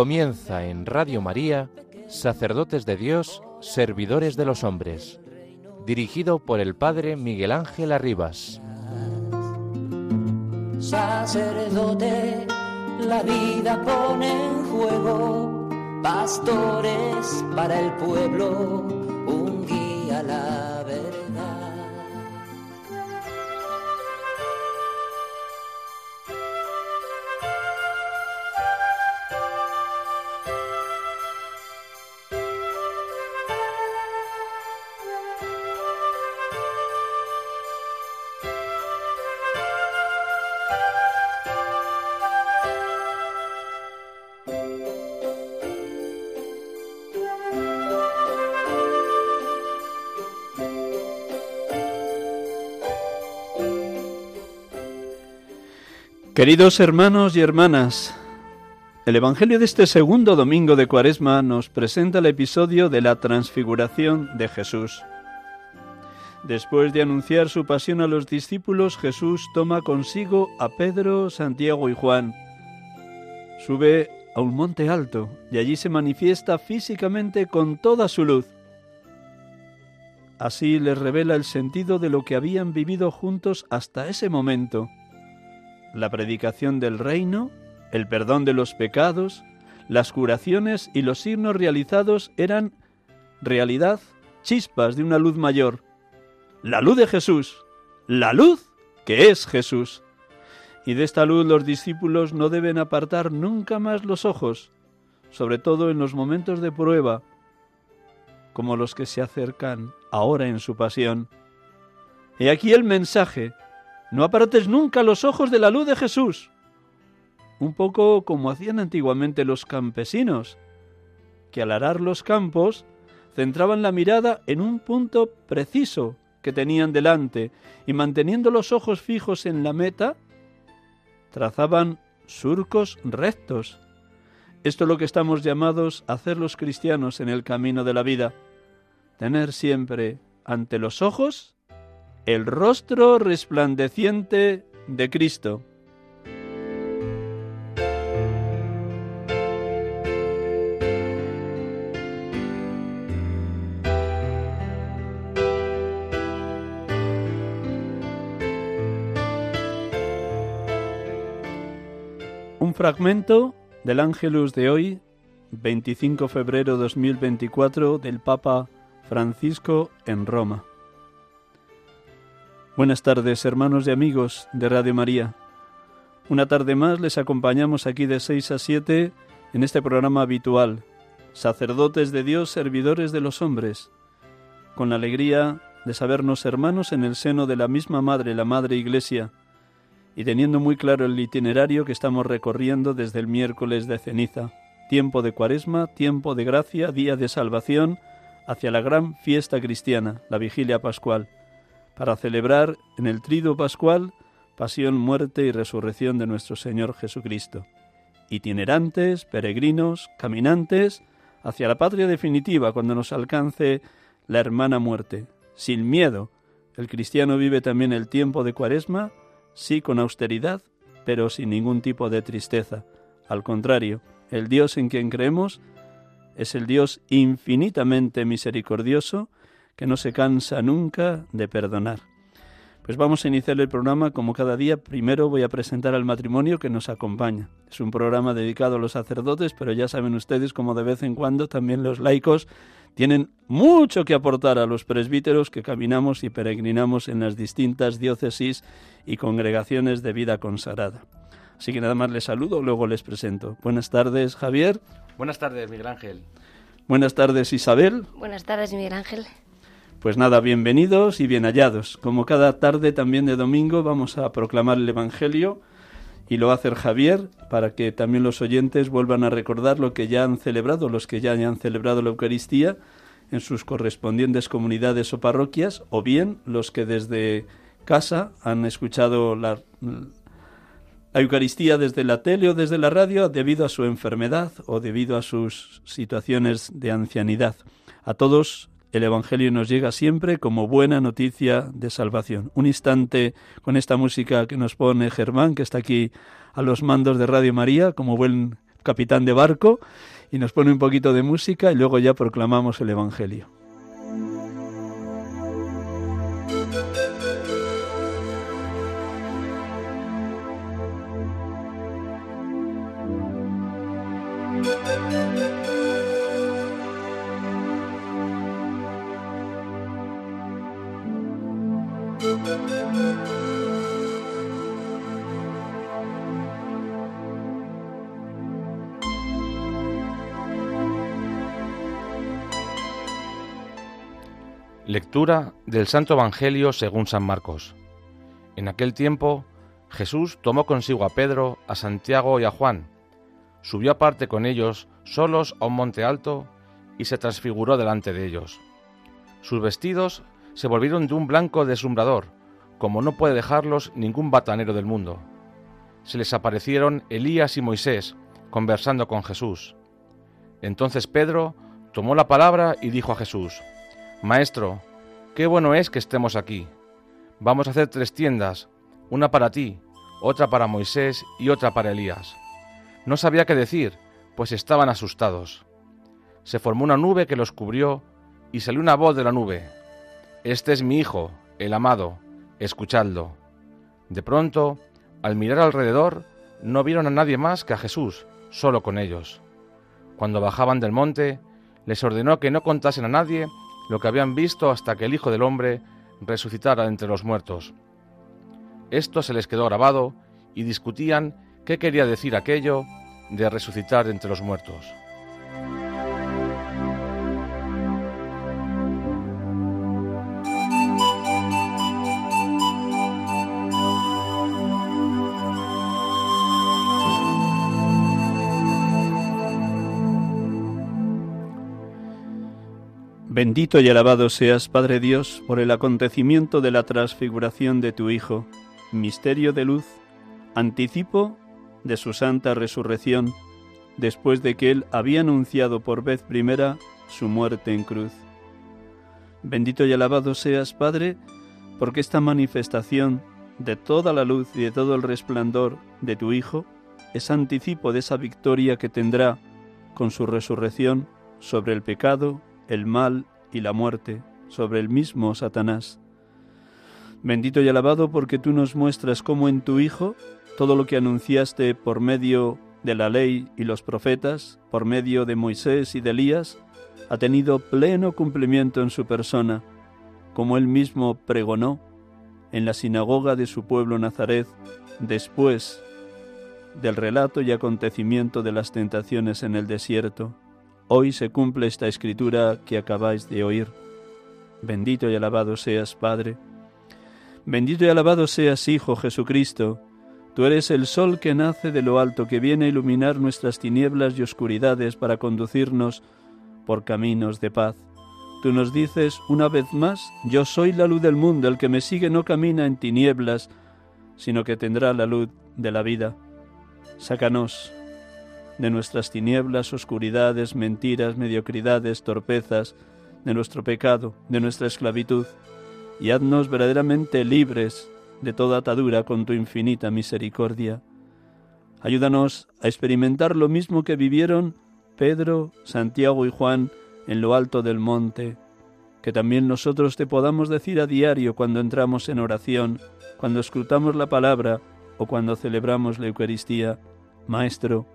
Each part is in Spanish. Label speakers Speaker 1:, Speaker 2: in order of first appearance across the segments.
Speaker 1: Comienza en Radio María, Sacerdotes de Dios, Servidores de los Hombres, dirigido por el Padre Miguel Ángel Arribas.
Speaker 2: Sacerdote, la vida pone en juego, pastores para el pueblo,
Speaker 3: Queridos hermanos y hermanas, el Evangelio de este segundo domingo de Cuaresma nos presenta el episodio de la transfiguración de Jesús. Después de anunciar su pasión a los discípulos, Jesús toma consigo a Pedro, Santiago y Juan. Sube a un monte alto y allí se manifiesta físicamente con toda su luz. Así les revela el sentido de lo que habían vivido juntos hasta ese momento la predicación del reino, el perdón de los pecados, las curaciones y los signos realizados eran realidad, chispas de una luz mayor. La luz de Jesús, la luz que es Jesús. Y de esta luz los discípulos no deben apartar nunca más los ojos, sobre todo en los momentos de prueba, como los que se acercan ahora en su pasión. He aquí el mensaje no apartes nunca los ojos de la luz de Jesús. Un poco como hacían antiguamente los campesinos, que al arar los campos centraban la mirada en un punto preciso que tenían delante y manteniendo los ojos fijos en la meta, trazaban surcos rectos. Esto es lo que estamos llamados a hacer los cristianos en el camino de la vida. Tener siempre ante los ojos el rostro resplandeciente de Cristo. Un fragmento del Ángelus de hoy, 25 de febrero 2024, del Papa Francisco en Roma. Buenas tardes, hermanos y amigos de Radio María. Una tarde más les acompañamos aquí de 6 a 7 en este programa habitual, Sacerdotes de Dios, Servidores de los Hombres, con la alegría de sabernos hermanos en el seno de la misma Madre, la Madre Iglesia, y teniendo muy claro el itinerario que estamos recorriendo desde el miércoles de ceniza, tiempo de cuaresma, tiempo de gracia, día de salvación, hacia la gran fiesta cristiana, la vigilia pascual para celebrar en el trido pascual pasión, muerte y resurrección de nuestro Señor Jesucristo. Itinerantes, peregrinos, caminantes hacia la patria definitiva cuando nos alcance la hermana muerte. Sin miedo, el cristiano vive también el tiempo de cuaresma, sí con austeridad, pero sin ningún tipo de tristeza. Al contrario, el Dios en quien creemos es el Dios infinitamente misericordioso, que no se cansa nunca de perdonar. Pues vamos a iniciar el programa como cada día. Primero voy a presentar al matrimonio que nos acompaña. Es un programa dedicado a los sacerdotes, pero ya saben ustedes como de vez en cuando también los laicos tienen mucho que aportar a los presbíteros que caminamos y peregrinamos en las distintas diócesis y congregaciones de vida consagrada. Así que nada más les saludo, luego les presento. Buenas tardes, Javier.
Speaker 4: Buenas tardes, Miguel Ángel.
Speaker 3: Buenas tardes, Isabel.
Speaker 5: Buenas tardes, Miguel Ángel.
Speaker 3: Pues nada, bienvenidos y bien hallados. Como cada tarde también de domingo vamos a proclamar el Evangelio y lo va a hacer Javier para que también los oyentes vuelvan a recordar lo que ya han celebrado, los que ya han celebrado la Eucaristía en sus correspondientes comunidades o parroquias, o bien los que desde casa han escuchado la, la Eucaristía desde la tele o desde la radio debido a su enfermedad o debido a sus situaciones de ancianidad. A todos el Evangelio nos llega siempre como buena noticia de salvación. Un instante con esta música que nos pone Germán, que está aquí a los mandos de Radio María, como buen capitán de barco, y nos pone un poquito de música y luego ya proclamamos el Evangelio.
Speaker 4: Lectura del Santo Evangelio según San Marcos. En aquel tiempo Jesús tomó consigo a Pedro, a Santiago y a Juan, subió aparte con ellos solos a un monte alto y se transfiguró delante de ellos. Sus vestidos se volvieron de un blanco deslumbrador, como no puede dejarlos ningún batanero del mundo. Se les aparecieron Elías y Moisés conversando con Jesús. Entonces Pedro tomó la palabra y dijo a Jesús, Maestro, qué bueno es que estemos aquí. Vamos a hacer tres tiendas, una para ti, otra para Moisés y otra para Elías. No sabía qué decir, pues estaban asustados. Se formó una nube que los cubrió y salió una voz de la nube. Este es mi Hijo, el amado, escuchadlo. De pronto, al mirar alrededor, no vieron a nadie más que a Jesús, solo con ellos. Cuando bajaban del monte, les ordenó que no contasen a nadie lo que habían visto hasta que el Hijo del Hombre resucitara entre los muertos. Esto se les quedó grabado y discutían qué quería decir aquello de resucitar entre los muertos.
Speaker 3: Bendito y alabado seas, Padre Dios, por el acontecimiento de la transfiguración de tu Hijo, misterio de luz, anticipo de su santa resurrección, después de que Él había anunciado por vez primera su muerte en cruz. Bendito y alabado seas, Padre, porque esta manifestación de toda la luz y de todo el resplandor de tu Hijo es anticipo de esa victoria que tendrá con su resurrección sobre el pecado, el mal y la muerte sobre el mismo Satanás. Bendito y alabado porque tú nos muestras cómo en tu Hijo todo lo que anunciaste por medio de la ley y los profetas, por medio de Moisés y de Elías, ha tenido pleno cumplimiento en su persona, como él mismo pregonó en la sinagoga de su pueblo Nazaret después del relato y acontecimiento de las tentaciones en el desierto. Hoy se cumple esta escritura que acabáis de oír. Bendito y alabado seas, Padre. Bendito y alabado seas, Hijo Jesucristo. Tú eres el sol que nace de lo alto, que viene a iluminar nuestras tinieblas y oscuridades para conducirnos por caminos de paz. Tú nos dices una vez más, yo soy la luz del mundo, el que me sigue no camina en tinieblas, sino que tendrá la luz de la vida. Sácanos de nuestras tinieblas, oscuridades, mentiras, mediocridades, torpezas, de nuestro pecado, de nuestra esclavitud, y haznos verdaderamente libres de toda atadura con tu infinita misericordia. Ayúdanos a experimentar lo mismo que vivieron Pedro, Santiago y Juan en lo alto del monte, que también nosotros te podamos decir a diario cuando entramos en oración, cuando escrutamos la palabra o cuando celebramos la Eucaristía. Maestro,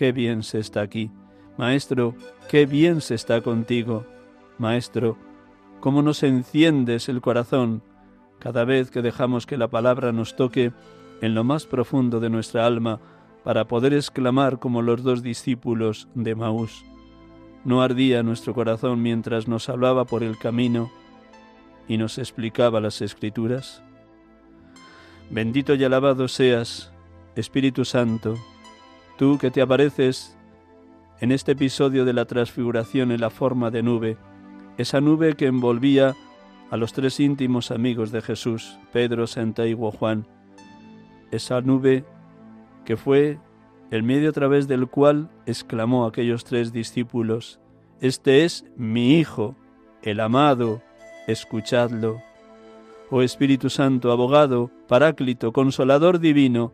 Speaker 3: qué bien se está aquí. Maestro, qué bien se está contigo. Maestro, cómo nos enciendes el corazón cada vez que dejamos que la palabra nos toque en lo más profundo de nuestra alma para poder exclamar como los dos discípulos de Maús. No ardía nuestro corazón mientras nos hablaba por el camino y nos explicaba las escrituras. Bendito y alabado seas, Espíritu Santo, Tú que te apareces en este episodio de la transfiguración en la forma de nube, esa nube que envolvía a los tres íntimos amigos de Jesús, Pedro, Santiago, Juan, esa nube que fue el medio a través del cual exclamó aquellos tres discípulos, Este es mi Hijo, el amado, escuchadlo. Oh Espíritu Santo, abogado, paráclito, consolador divino,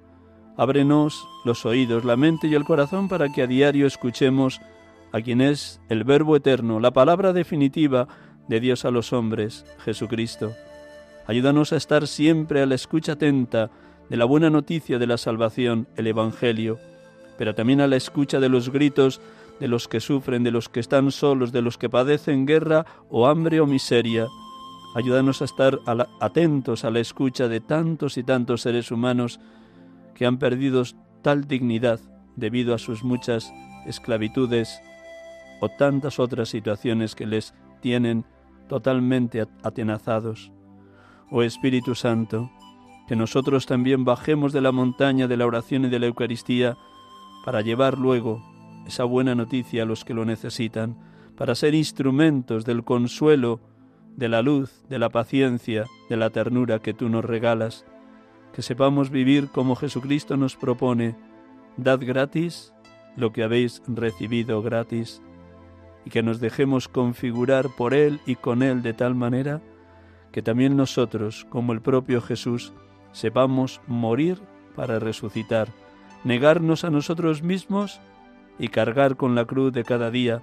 Speaker 3: ábrenos los oídos, la mente y el corazón para que a diario escuchemos a quien es el Verbo eterno, la palabra definitiva de Dios a los hombres, Jesucristo. Ayúdanos a estar siempre a la escucha atenta de la buena noticia de la salvación, el Evangelio, pero también a la escucha de los gritos de los que sufren, de los que están solos, de los que padecen guerra o hambre o miseria. Ayúdanos a estar atentos a la escucha de tantos y tantos seres humanos que han perdido tal dignidad debido a sus muchas esclavitudes o tantas otras situaciones que les tienen totalmente atenazados. Oh Espíritu Santo, que nosotros también bajemos de la montaña de la oración y de la Eucaristía para llevar luego esa buena noticia a los que lo necesitan, para ser instrumentos del consuelo, de la luz, de la paciencia, de la ternura que tú nos regalas, que sepamos vivir como Jesucristo nos propone, dad gratis lo que habéis recibido gratis, y que nos dejemos configurar por Él y con Él de tal manera que también nosotros, como el propio Jesús, sepamos morir para resucitar, negarnos a nosotros mismos y cargar con la cruz de cada día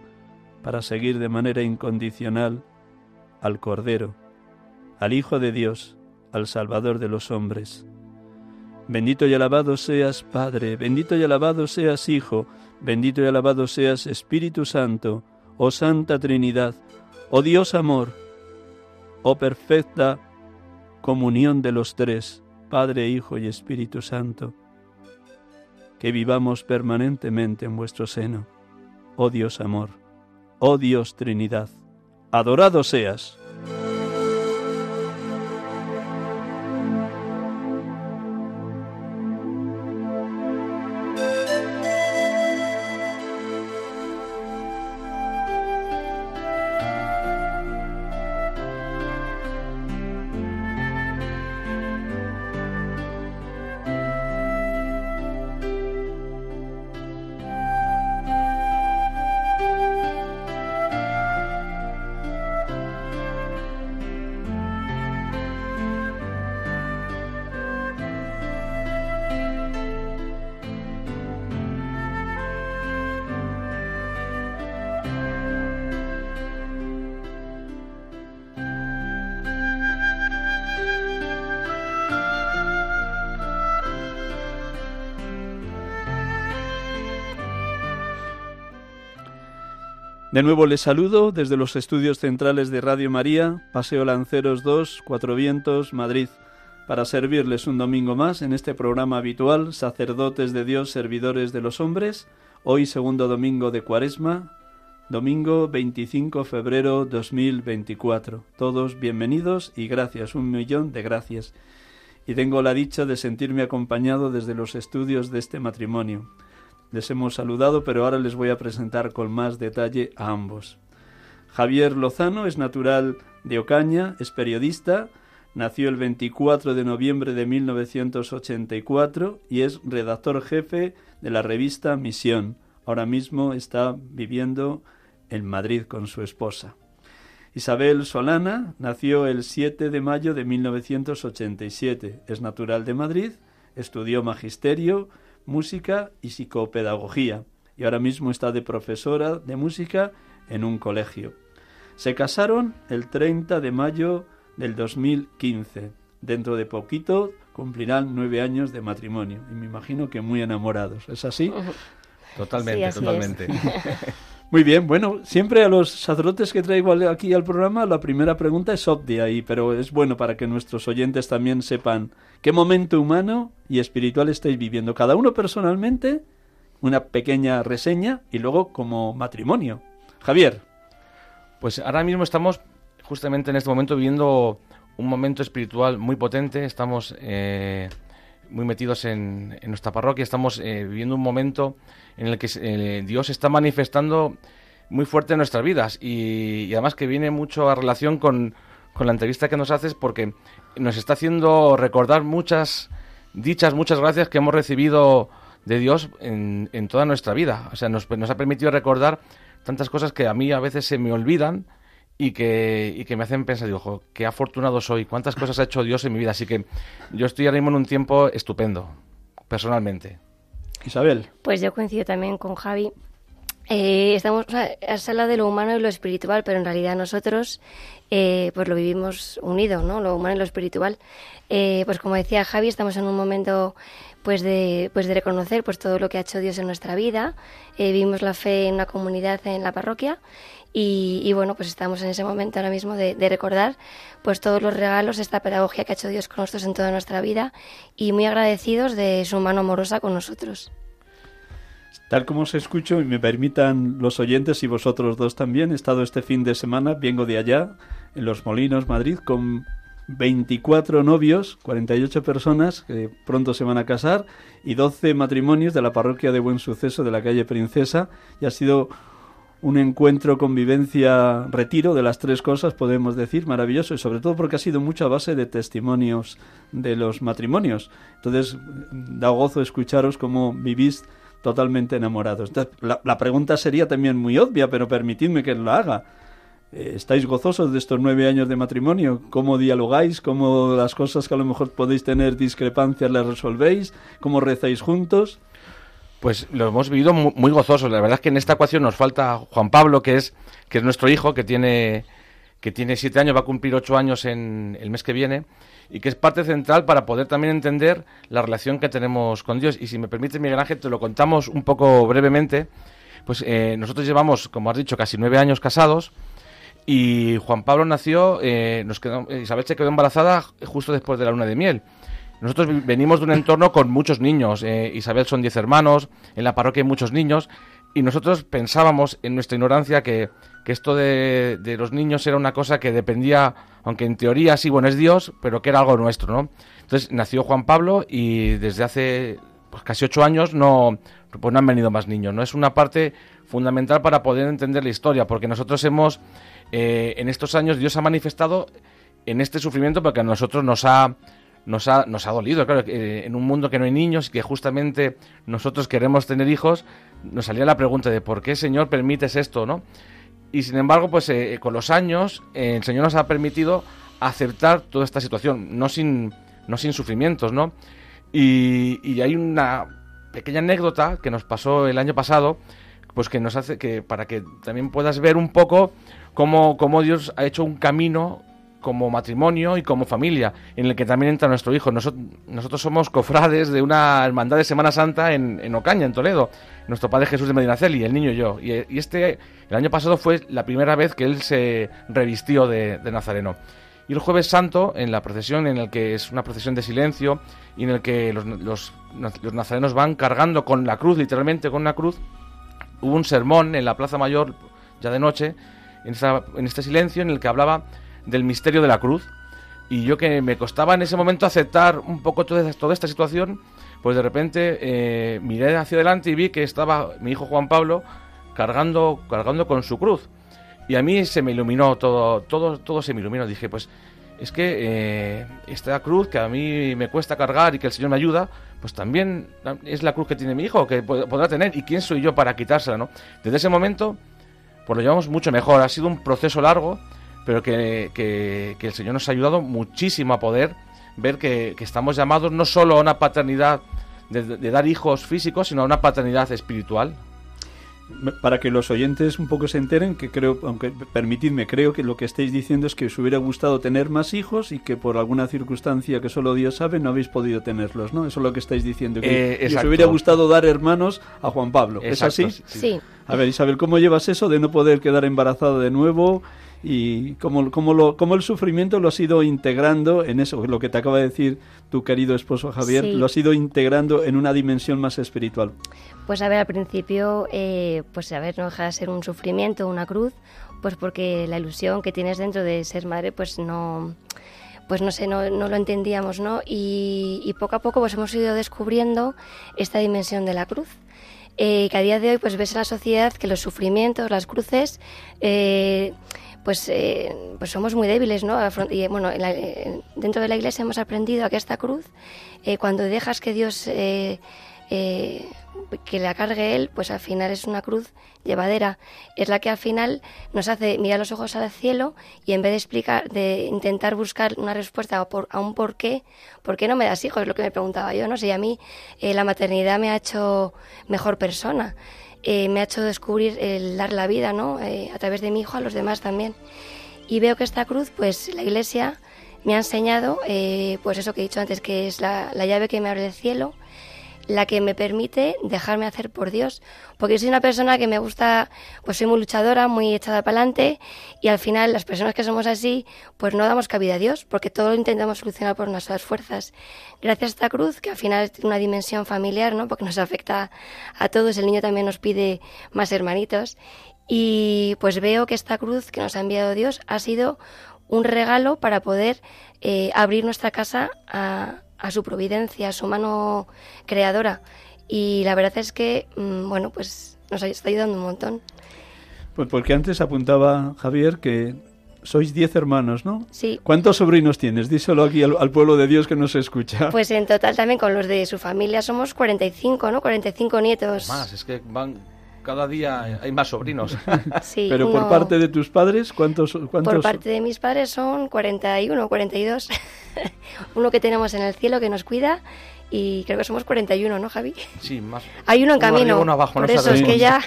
Speaker 3: para seguir de manera incondicional al Cordero, al Hijo de Dios, al Salvador de los hombres. Bendito y alabado seas Padre, bendito y alabado seas Hijo, bendito y alabado seas Espíritu Santo, oh Santa Trinidad, oh Dios amor, oh perfecta comunión de los tres, Padre, Hijo y Espíritu Santo, que vivamos permanentemente en vuestro seno. Oh Dios amor, oh Dios Trinidad, adorado seas. De nuevo les saludo desde los estudios centrales de Radio María, Paseo Lanceros 2, Cuatro Vientos, Madrid, para servirles un domingo más en este programa habitual, Sacerdotes de Dios, Servidores de los Hombres, hoy segundo domingo de Cuaresma, domingo 25 febrero 2024. Todos bienvenidos y gracias, un millón de gracias. Y tengo la dicha de sentirme acompañado desde los estudios de este matrimonio les hemos saludado, pero ahora les voy a presentar con más detalle a ambos. Javier Lozano es natural de Ocaña, es periodista, nació el 24 de noviembre de 1984 y es redactor jefe de la revista Misión. Ahora mismo está viviendo en Madrid con su esposa. Isabel Solana nació el 7 de mayo de 1987. Es natural de Madrid, estudió magisterio, música y psicopedagogía y ahora mismo está de profesora de música en un colegio. Se casaron el 30 de mayo del 2015. Dentro de poquito cumplirán nueve años de matrimonio y me imagino que muy enamorados. ¿Es así?
Speaker 4: Totalmente, totalmente.
Speaker 3: Muy bien, bueno, siempre a los sacerdotes que traigo aquí al programa la primera pregunta es obvia, y, pero es bueno para que nuestros oyentes también sepan qué momento humano y espiritual estáis viviendo. Cada uno personalmente, una pequeña reseña y luego como matrimonio. Javier.
Speaker 4: Pues ahora mismo estamos justamente en este momento viviendo un momento espiritual muy potente, estamos eh, muy metidos en, nuestra parroquia, estamos eh, viviendo un momento en el que eh, Dios está manifestando muy fuerte en nuestras vidas y, además que viene mucho a relación con, la entrevista que nos haces porque nos está haciendo recordar muchas dichas, muchas gracias que hemos recibido de Dios en, en toda nuestra vida. O sea, nos, nos, ha permitido recordar tantas cosas que a mí a veces se me olvidan y que, y que me hacen pensar, digo, ojo, qué afortunado soy, cuántas cosas ha hecho Dios en mi vida. Así que yo estoy ahora mismo en un tiempo estupendo, personalmente.
Speaker 3: Isabel.
Speaker 5: Pues yo coincido también con Javi. Eh, estamos a habla de lo humano y lo espiritual, pero en realidad nosotros eh, pues lo vivimos unido, ¿no? Lo humano y lo espiritual. Eh, pues como decía Javi, estamos en un momento pues de, pues de reconocer pues todo lo que ha hecho Dios en nuestra vida. vivimos la fe en una comunidad en la parroquia y, bueno, pues estamos en ese momento ahora mismo de, de, recordar pues todos los regalos, esta pedagogía que ha hecho Dios con nosotros en toda nuestra vida y muy agradecidos de su mano amorosa con nosotros.
Speaker 3: Tal como os escucho y me permitan los oyentes y vosotros dos también, he estado este fin de semana, vengo de allá, en Los Molinos, Madrid, con 24 novios, 48 personas que pronto se van a casar y 12 matrimonios de la parroquia de Buen Suceso de la calle Princesa y ha sido un encuentro, convivencia, retiro de las tres cosas, podemos decir, maravilloso y sobre todo porque ha sido mucha base de testimonios de los matrimonios. Entonces, da gozo escucharos cómo vivís totalmente enamorados. la, pregunta sería también muy obvia, pero permitidme que la haga. Eh, ¿Estáis gozosos de estos nueve años de matrimonio? ¿Cómo dialogáis? ¿Cómo las cosas que a lo mejor podéis tener discrepancias las resolvéis? ¿Cómo rezáis juntos?
Speaker 4: Pues lo hemos vivido muy, gozosos. La verdad es que en esta ecuación nos falta Juan Pablo, que es, que es nuestro hijo, que tiene, que tiene siete años, va a cumplir ocho años en el mes que viene y que es parte central para poder también entender la relación que tenemos con Dios. Y si me permite, Miguel Ángel, te lo contamos un poco brevemente. Pues eh, nosotros llevamos, como has dicho, casi nueve años casados y Juan Pablo nació, eh, nos quedó, Isabel se quedó embarazada justo después de la luna de miel. Nosotros venimos de un entorno con muchos niños. Eh, Isabel son diez hermanos, en la parroquia hay muchos niños y nosotros pensábamos en nuestra ignorancia que, esto de, los niños era una cosa que dependía, aunque en teoría sí, bueno, es Dios, pero que era algo nuestro, ¿no? Entonces nació Juan Pablo y desde hace pues, casi ocho años no, pues no han venido más niños, ¿no? Es una parte fundamental para poder entender la historia, porque nosotros hemos, eh, en estos años, Dios ha manifestado en este sufrimiento porque a nosotros nos ha nos ha, nos ha dolido, claro, eh, en un mundo que no hay niños y que justamente nosotros queremos tener hijos, nos salía la pregunta de por qué, Señor, permites esto, ¿no? Y sin embargo, pues eh, con los años, eh, el Señor nos ha permitido aceptar toda esta situación, no sin, no sin sufrimientos, ¿no? Y, y hay una pequeña anécdota que nos pasó el año pasado, pues que nos hace que, para que también puedas ver un poco cómo, cómo Dios ha hecho un camino como matrimonio y como familia, en el que también entra nuestro hijo. Nosotros, somos cofrades de una hermandad de Semana Santa en, Ocaña, en Toledo. Nuestro padre Jesús de Medinaceli, el niño y yo. Y, este, el año pasado fue la primera vez que él se revistió de, Nazareno. Y el jueves santo, en la procesión, en el que es una procesión de silencio, y en el que los, los, nazarenos van cargando con la cruz, literalmente con una cruz, hubo un sermón en la Plaza Mayor, ya de noche, en, en este silencio, en el que hablaba del misterio de la cruz. Y yo que me costaba en ese momento aceptar un poco toda, toda esta situación, pues de repente eh, miré hacia adelante y vi que estaba mi hijo Juan Pablo cargando, cargando con su cruz. Y a mí se me iluminó todo, todo, todo se me iluminó. Dije, pues es que eh, esta cruz que a mí me cuesta cargar y que el Señor me ayuda, pues también es la cruz que tiene mi hijo, que podrá tener. ¿Y quién soy yo para quitársela, no? Desde ese momento, pues lo llevamos mucho mejor. Ha sido un proceso largo pero que, que, el Señor nos ha ayudado muchísimo a poder ver que, estamos llamados no solo a una paternidad de, dar hijos físicos, sino a una paternidad espiritual
Speaker 3: para que los oyentes un poco se enteren, que creo, aunque permitidme, creo que lo que estáis diciendo es que os hubiera gustado tener más hijos y que por alguna circunstancia que solo Dios sabe no habéis podido tenerlos, ¿no? Eso es lo que estáis diciendo. Que, eh, os hubiera gustado dar hermanos a Juan Pablo. ¿Es así?
Speaker 5: Sí.
Speaker 3: A ver, Isabel, ¿cómo llevas eso de no poder quedar embarazada de nuevo? Y cómo, cómo, lo, cómo el sufrimiento lo has ido integrando en eso, lo que te acaba de decir tu querido esposo Javier, lo has ido integrando en una dimensión más espiritual.
Speaker 5: Pues a ver, al principio, eh, pues a ver, no deja de ser un sufrimiento, una cruz, pues porque la ilusión que tienes dentro de ser madre, pues no pues no sé, no, no lo entendíamos, ¿no? Y, poco a poco pues hemos ido descubriendo esta dimensión de la cruz. Eh, que a día de hoy pues ves en la sociedad que los sufrimientos, las cruces, eh, pues, eh, pues somos muy débiles, ¿no? Y bueno, eh, dentro de la iglesia hemos aprendido a que esta cruz, eh, cuando dejas que Dios que la cargue él, pues al final es una cruz llevadera. Es la que al final nos hace mirar los ojos al cielo y en vez de explicar, de intentar buscar una respuesta a, por, a un por qué, ¿por qué no me das hijos? Es lo que me preguntaba yo, no y a mí eh, la maternidad me ha hecho mejor persona. Eh, me ha hecho descubrir el dar la vida, ¿no? Eh, a través de mi hijo a los demás también. Y veo que esta cruz, pues la Iglesia me ha enseñado, pues eso que he dicho antes, que es la, la llave que me abre el cielo, la que me permite dejarme hacer por Dios. Porque soy una persona que me gusta, pues soy muy luchadora, muy echada para adelante y al final las personas que somos así, pues no damos cabida a Dios, porque todo lo intentamos solucionar por nuestras fuerzas. Gracias a esta cruz, que al final tiene una dimensión familiar, ¿no? Porque nos afecta a todos, el niño también nos pide más hermanitos. Y pues veo que esta cruz que nos ha enviado Dios ha sido un regalo para poder eh, abrir nuestra casa a, a su providencia, a su mano creadora. Y la verdad es que, mm, bueno, pues nos está ayudando un montón.
Speaker 3: Pues porque antes apuntaba Javier que sois diez hermanos, ¿no?
Speaker 5: Sí.
Speaker 3: ¿Cuántos sobrinos tienes? Díselo aquí al, pueblo de Dios que nos escucha.
Speaker 5: Pues en total también con los de su familia somos 45, ¿no? 45 nietos.
Speaker 4: Más, es que van cada día hay más sobrinos.
Speaker 5: Sí,
Speaker 3: Pero por parte de tus padres, ¿cuántos, ¿cuántos?
Speaker 5: Por parte de mis padres son 41, 42. uno que tenemos en el cielo que nos cuida y creo que somos 41, ¿no, Javi?
Speaker 4: Sí, más.
Speaker 5: Hay uno en camino.
Speaker 4: uno abajo,
Speaker 5: por eso es que ya...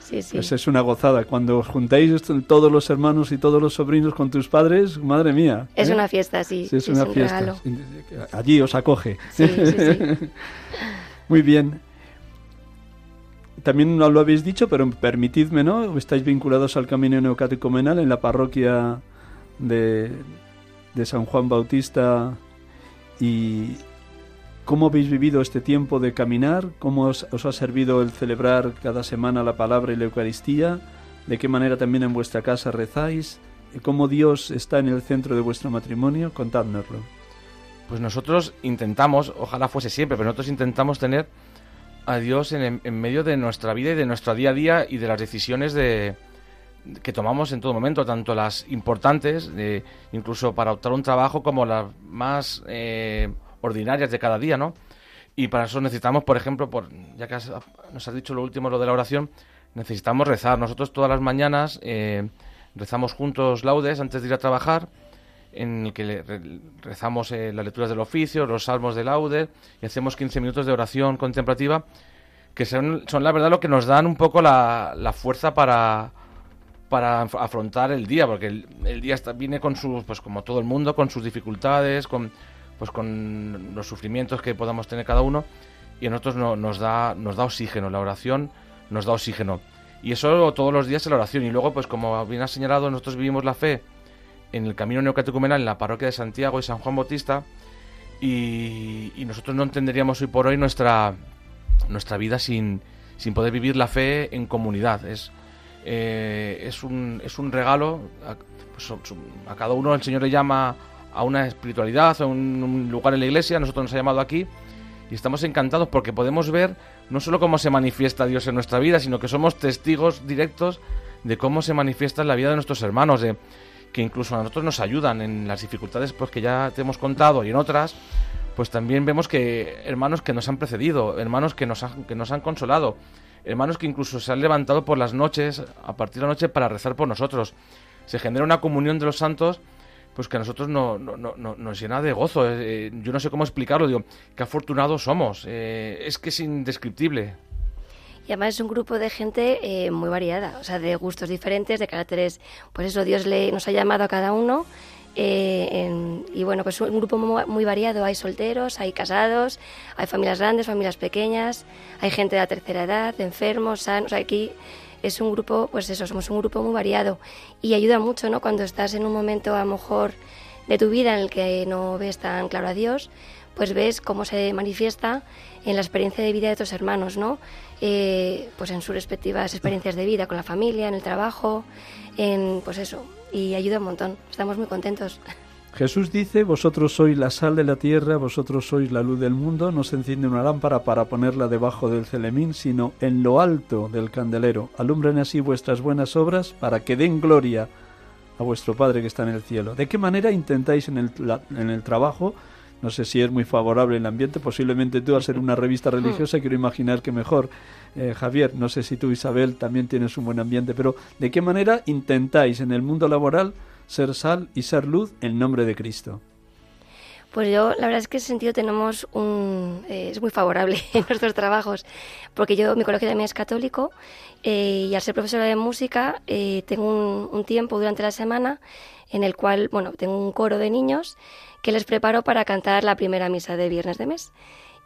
Speaker 3: sí, sí. Pues es una gozada. Cuando os juntáis todos los hermanos y todos los sobrinos con tus padres, madre mía.
Speaker 5: Es
Speaker 3: ¿eh?
Speaker 5: una fiesta, sí.
Speaker 3: sí es, una fiesta. Allí os acoge.
Speaker 5: Sí, sí, sí.
Speaker 3: Muy bien también no lo habéis dicho, pero permitidme, ¿no? Estáis vinculados al camino neocatecumenal en la parroquia de, de San Juan Bautista. Y cómo habéis vivido este tiempo de caminar, cómo os, ha servido el celebrar cada semana la palabra y la Eucaristía, de qué manera también en vuestra casa rezáis, cómo Dios está en el centro de vuestro matrimonio, contádnoslo.
Speaker 4: Pues nosotros intentamos, ojalá fuese siempre, pero nosotros intentamos tener a Dios en, medio de nuestra vida y de nuestro día a día y de las decisiones de, que tomamos en todo momento, tanto las importantes, de, incluso para optar un trabajo, como las más eh, ordinarias de cada día, ¿no? Y para eso necesitamos, por ejemplo, por, ya que nos has dicho lo último, lo de la oración, necesitamos rezar. Nosotros todas las mañanas eh, rezamos juntos laudes antes de ir a trabajar en el que rezamos eh, las lecturas del oficio, los salmos de laude y hacemos 15 minutos de oración contemplativa que son, son la verdad lo que nos dan un poco la, la fuerza para, para afrontar el día, porque el, día está, viene con sus, pues como todo el mundo, con sus dificultades, con, pues con los sufrimientos que podamos tener cada uno, y a nosotros no, nos, da, nos da oxígeno, la oración nos da oxígeno. Y eso todos los días es la oración, y luego, pues como bien has señalado, nosotros vivimos la fe en el camino neocatecumenal en la parroquia de Santiago y San Juan Bautista y, nosotros no entenderíamos hoy por hoy nuestra, nuestra vida sin, sin poder vivir la fe en comunidad. Es, eh, es, un, es un regalo, a, pues, a, cada uno el Señor le llama a una espiritualidad, a un, lugar en la iglesia, nosotros nos ha llamado aquí y estamos encantados porque podemos ver no solo cómo se manifiesta Dios en nuestra vida, sino que somos testigos directos de cómo se manifiesta en la vida de nuestros hermanos, que incluso a nosotros nos ayudan en las dificultades pues, que ya te hemos contado y en otras, pues también vemos que hermanos que nos han precedido, hermanos que nos han, que nos han consolado, hermanos que incluso se han levantado por las noches, a partir de la noche, para rezar por nosotros. Se genera una comunión de los santos pues que a nosotros no, no, no, nos llena de gozo. Eh, yo no sé cómo explicarlo, digo, qué afortunados somos. Eh, es que es indescriptible.
Speaker 5: Y además es un grupo de gente eh, muy variada, o sea, de gustos diferentes, de caracteres, pues eso, Dios le, nos ha llamado a cada uno. Eh, y bueno, pues un grupo muy, variado. Hay solteros, hay casados, hay familias grandes, familias pequeñas, hay gente de la tercera edad, enfermos, sanos. aquí es un grupo, pues eso, somos un grupo muy variado. Y ayuda mucho, ¿no? Cuando estás en un momento a lo mejor de tu vida en el que no ves tan claro a Dios, pues ves cómo se manifiesta en la experiencia de vida de tus hermanos, ¿no? Eh, pues en sus respectivas experiencias de vida, con la familia, en el trabajo, en pues eso, y ayuda un montón. Estamos muy contentos.
Speaker 3: Jesús dice, vosotros sois la sal de la tierra, vosotros sois la luz del mundo, no se enciende una lámpara para ponerla debajo del celemín, sino en lo alto del candelero. Alumbren así vuestras buenas obras para que den gloria a vuestro Padre que está en el cielo. ¿De qué manera intentáis en el, en el trabajo no sé si es muy favorable el ambiente, posiblemente tú al ser una revista religiosa quiero imaginar que mejor. Eh, Javier, no sé si tú Isabel también tienes un buen ambiente, pero ¿de qué manera intentáis en el mundo laboral ser sal y ser luz en nombre de Cristo?
Speaker 5: Pues yo, la verdad es que en ese sentido tenemos un... Eh, es muy favorable en nuestros trabajos, porque yo, mi colegio también es católico, eh, y al ser profesora de música, eh, tengo un, tiempo durante la semana en el cual, bueno, tengo un coro de niños que les preparo para cantar la primera misa de viernes de mes.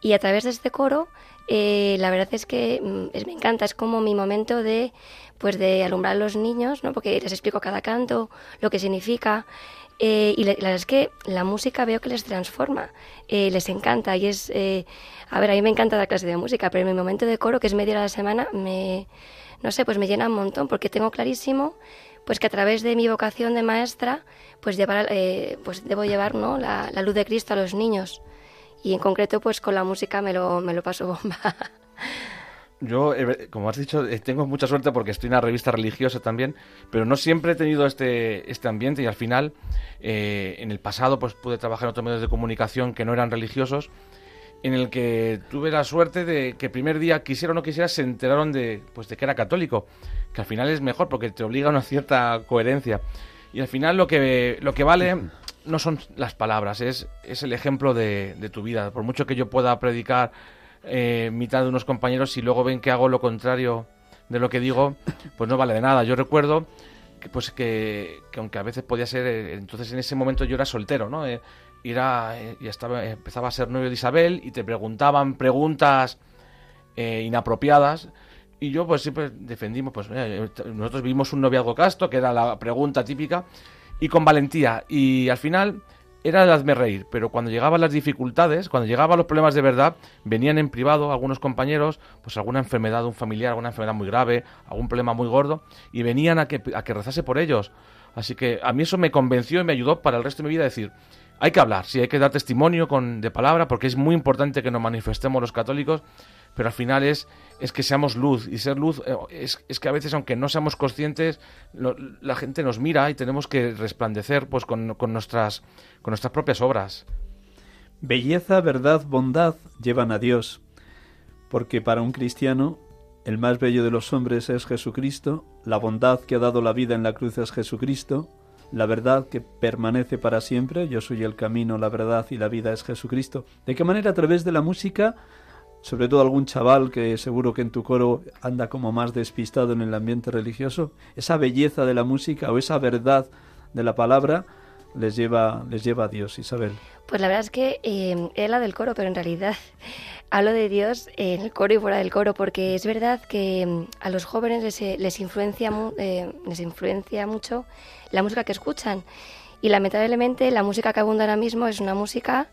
Speaker 5: Y a través de este coro, la verdad es que mm, me encanta, es como mi momento de, pues de alumbrar a los niños, ¿no? Porque les explico cada canto, lo que significa, eh, y la, verdad es que la música veo que les transforma, eh, les encanta y es... Eh, a ver, a mí me encanta la clase de música, pero en mi momento de coro, que es media hora a la semana, me... No sé, pues me llena un montón porque tengo clarísimo pues que a través de mi vocación de maestra pues llevar pues debo llevar ¿no? la, la, luz de Cristo a los niños y en concreto pues con la música me lo, me lo paso bomba.
Speaker 4: Yo, eh, como has dicho, eh, tengo mucha suerte porque estoy en una revista religiosa también, pero no siempre he tenido este, este ambiente y al final, eh, en el pasado, pues pude trabajar en otros medios de comunicación que no eran religiosos, en el que tuve la suerte de que el primer día, quisiera o no quisiera, se enteraron de, pues, de que era católico, que al final es mejor porque te obliga a una cierta coherencia. Y al final lo que, lo que vale no son las palabras, es, es el ejemplo de, de tu vida. Por mucho que yo pueda predicar eh, mitad de unos compañeros y luego ven que hago lo contrario de lo que digo, pues no vale de nada. Yo recuerdo que, pues que, aunque a veces podía ser, eh, entonces en ese momento yo era soltero, ¿no? Eh, era, eh, ya estaba, empezaba a ser novio de Isabel y te preguntaban preguntas inapropiadas. Y yo pues siempre defendimos, pues nosotros vivimos un noviazgo casto, que era la pregunta típica, y con valentía. Y al final era de hazme reír, pero cuando llegaban las dificultades, cuando llegaban los problemas de verdad, venían en privado algunos compañeros, pues alguna enfermedad de un familiar, alguna enfermedad muy grave, algún problema muy gordo, y venían a que, a que rezase por ellos. Así que a mí eso me convenció y me ayudó para el resto de mi vida a decir, hay que hablar, sí, hay que dar testimonio con, de palabra, porque es muy importante que nos manifestemos los católicos, pero al final es, es que seamos luz. Y ser luz eh, es, es que a veces, aunque no seamos conscientes, la gente nos mira y tenemos que resplandecer pues, con, con, nuestras, con nuestras propias obras.
Speaker 3: Belleza, verdad, bondad llevan a Dios, porque para un cristiano el más bello de los hombres es Jesucristo, la bondad que ha dado la vida en la cruz es Jesucristo, la verdad que permanece para siempre, yo soy el camino, la verdad y la vida es Jesucristo. ¿De qué manera a través de la música sobre todo algún chaval que seguro que en tu coro anda como más despistado en el ambiente religioso, esa belleza de la música o esa verdad de la palabra les lleva, les lleva a Dios, Isabel.
Speaker 5: Pues la verdad es que es la del coro, pero en realidad hablo de Dios en el coro y fuera del coro, porque es verdad que mm, a los jóvenes les, eh, les, influencia, eh, les influencia mucho la música que escuchan. Y lamentablemente la música que abunda ahora mismo es una música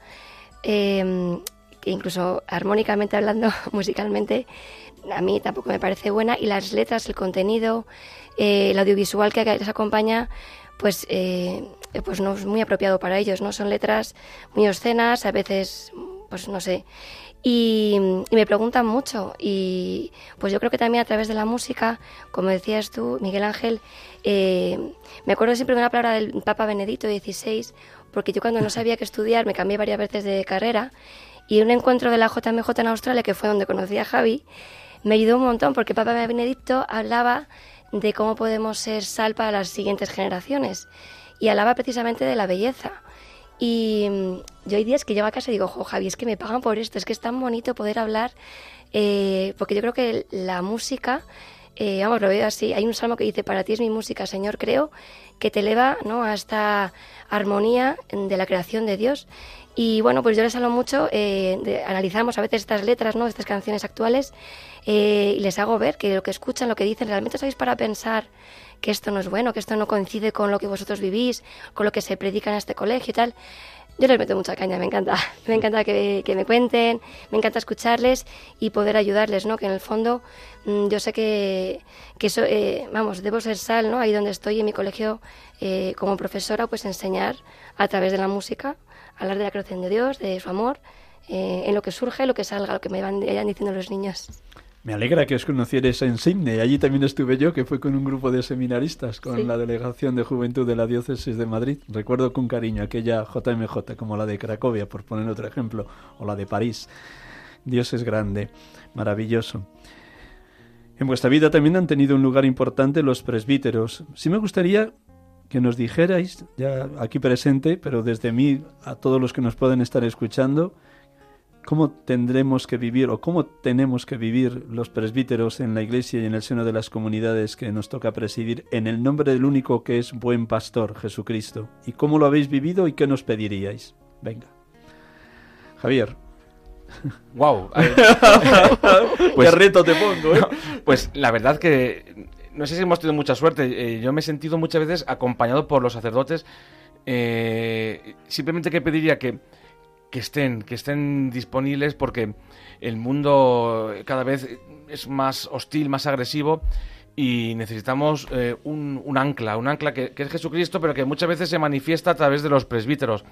Speaker 5: eh, incluso armónicamente hablando, musicalmente, a mí tampoco me parece buena. Y las letras, el contenido, eh, el audiovisual que les acompaña, pues, eh, pues no es muy apropiado para ellos, ¿no? Son letras muy obscenas, a veces, pues no sé. Y, me preguntan mucho y pues yo creo que también a través de la música, como decías tú, Miguel Ángel, eh, me acuerdo siempre de una palabra del Papa Benedicto XVI, porque yo cuando no sabía qué estudiar me cambié varias veces de carrera y un encuentro de la JMJ en Australia, que fue donde conocí a Javi, me ayudó un montón porque Papa Benedicto hablaba de cómo podemos ser sal para las siguientes generaciones y hablaba precisamente de la belleza. Y mm, yo hay días que llego a casa y digo, jo, Javi, es que me pagan por esto, es que es tan bonito poder hablar, eh, porque yo creo que la música, eh, vamos, lo veo así, hay un salmo que dice, para ti es mi música, Señor, creo, que te eleva ¿no? a esta armonía de la creación de Dios y bueno, pues yo les hablo mucho, eh, analizamos a veces estas letras, ¿no? Estas canciones actuales eh, y les hago ver que lo que escuchan, lo que dicen, realmente sabéis para pensar que esto no es bueno, que esto no coincide con lo que vosotros vivís, con lo que se predica en este colegio y tal. Yo les meto mucha caña, me encanta. Me encanta que, me cuenten, me encanta escucharles y poder ayudarles, ¿no? Que en el fondo mm, yo sé que, que eso, eh, vamos, debo ser sal, ¿no? Ahí donde estoy en mi colegio como profesora, pues enseñar a través de la música hablar de la creación de Dios, de su amor, eh, en lo que surge, lo que salga, lo que me van, vayan diciendo los niños.
Speaker 3: Me alegra que os conocierais en Sydney. Allí también estuve yo, que fue con un grupo de seminaristas, con la delegación de juventud de la diócesis de Madrid. Recuerdo con cariño aquella JMJ, como la de Cracovia, por poner otro ejemplo, o la de París. Dios es grande, maravilloso. En vuestra vida también han tenido un lugar importante los presbíteros. Sí me gustaría que nos dijerais, ya aquí presente, pero desde mí a todos los que nos pueden estar escuchando, cómo tendremos que vivir o cómo tenemos que vivir los presbíteros en la iglesia y en el seno de las comunidades que nos toca presidir en el nombre del único que es buen pastor, Jesucristo. ¿Y cómo lo habéis vivido y qué nos pediríais? Venga. Javier.
Speaker 4: Wow.
Speaker 3: pues, reto te pongo, ¿eh?
Speaker 4: pues la verdad que no sé si hemos tenido mucha suerte. Eh, yo me he sentido muchas veces acompañado por los sacerdotes. Eh, simplemente que pediría que que estén, que estén disponibles porque el mundo cada vez es más hostil, más agresivo y necesitamos eh, un, ancla, un ancla que, es Jesucristo, pero que muchas veces se manifiesta a través de los presbíteros.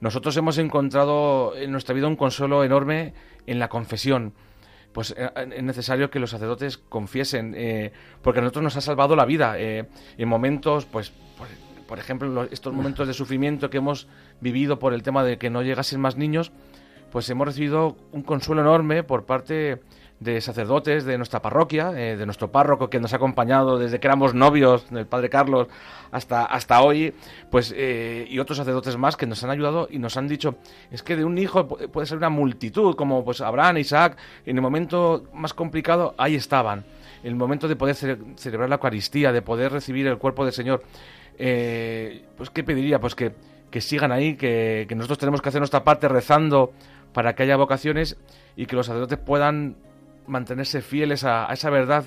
Speaker 4: Nosotros hemos encontrado en nuestra vida un consuelo enorme en la confesión. Pues eh, es necesario que los sacerdotes confiesen, eh, porque a nosotros nos ha salvado la vida. en momentos, pues, pues por ejemplo, estos momentos de sufrimiento que hemos vivido por el tema de que no llegasen más niños, pues hemos recibido un consuelo enorme por parte de sacerdotes de nuestra parroquia, eh, de nuestro párroco que nos ha acompañado desde que éramos novios, del padre Carlos, hasta, hasta hoy, pues, eh, y otros sacerdotes más que nos han ayudado y nos han dicho, es que de un hijo puede ser una multitud, como pues Abraham, Isaac, en el momento más complicado, ahí estaban. En el momento de poder celebrar la Eucaristía, de poder recibir el cuerpo del Señor. Eh, pues ¿qué pediría? Pues que, sigan ahí, que, nosotros tenemos que hacer nuestra parte rezando para que haya vocaciones y que los sacerdotes puedan mantenerse fieles a, esa verdad,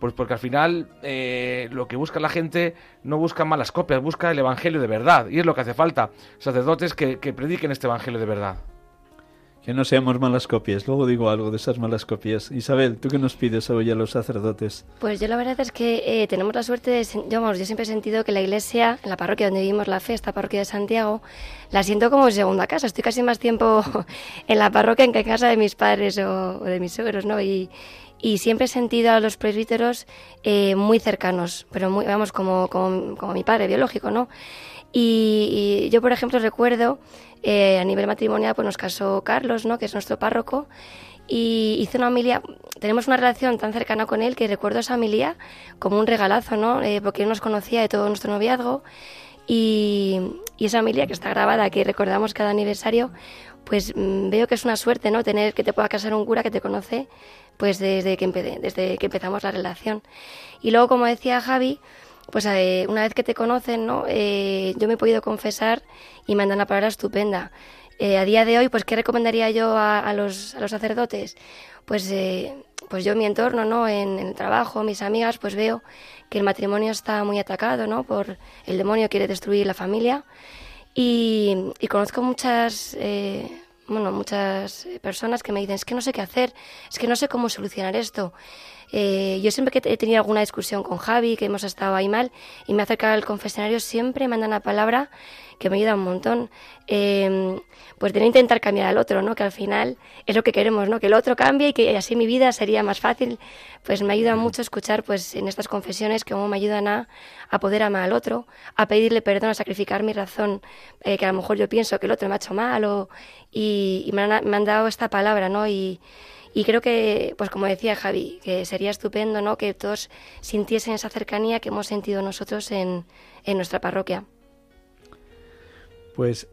Speaker 4: pues porque al final eh, lo que busca la gente no busca malas copias, busca el Evangelio de verdad, y es lo que hace falta, sacerdotes que prediquen este Evangelio de verdad.
Speaker 3: Que no seamos malas copias. Luego digo algo de esas malas copias. Isabel, ¿tú qué nos pides hoy a los sacerdotes?
Speaker 5: Pues yo la verdad es que eh, tenemos la suerte de... Yo, vamos, yo siempre he sentido que la iglesia, la parroquia donde vivimos la fe, esta parroquia de Santiago, la siento como segunda casa. Estoy casi más tiempo en la parroquia que en casa de mis padres o, de mis suegros, ¿no? Y, y siempre he sentido a los presbíteros eh, muy cercanos, pero muy, vamos, como, como, como mi padre biológico, ¿no? Y, yo, por ejemplo, recuerdo eh, a nivel matrimonial, pues nos casó Carlos, ¿no? que es nuestro párroco, y hizo una familia, tenemos una relación tan cercana con él que recuerdo esa familia como un regalazo, ¿no? Eh, porque él nos conocía de todo nuestro noviazgo y, esa familia que está grabada, que recordamos cada aniversario, pues mm, veo que es una suerte, ¿no? Tener que te pueda casar un cura que te conoce, pues desde que, desde que empezamos la relación. Y luego, como decía Javi, pues eh, una vez que te conocen, ¿no? Eh, yo me he podido confesar y me dan una palabra estupenda. Eh, a día de hoy, pues, ¿qué recomendaría yo a, los, a los, sacerdotes? Pues, pues yo en mi entorno, ¿no? En, el trabajo, mis amigas, pues veo que el matrimonio está muy atacado, ¿no? Por el demonio quiere destruir la familia. Y, y conozco muchas, bueno, muchas personas que me dicen, es que no sé qué hacer, es que no sé cómo solucionar esto. Eh, yo siempre que he tenido alguna discusión con Javi, que hemos estado ahí mal, y me acerca al confesionario, siempre me mandan una palabra que me ayuda un montón. Eh, pues de no intentar cambiar al otro, ¿no? Que al final es lo que queremos, ¿no? Que el otro cambie y que así mi vida sería más fácil. Pues me ayuda mucho escuchar, pues, en estas confesiones cómo me ayudan a, a poder amar al otro, a pedirle perdón, a sacrificar mi razón, eh, que a lo mejor yo pienso que el otro me ha hecho mal o, y, me, han, me han dado esta palabra, ¿no? Y, y creo que, pues como decía Javi, que sería estupendo ¿no? que todos sintiesen esa cercanía que hemos sentido nosotros en, en nuestra parroquia.
Speaker 3: Pues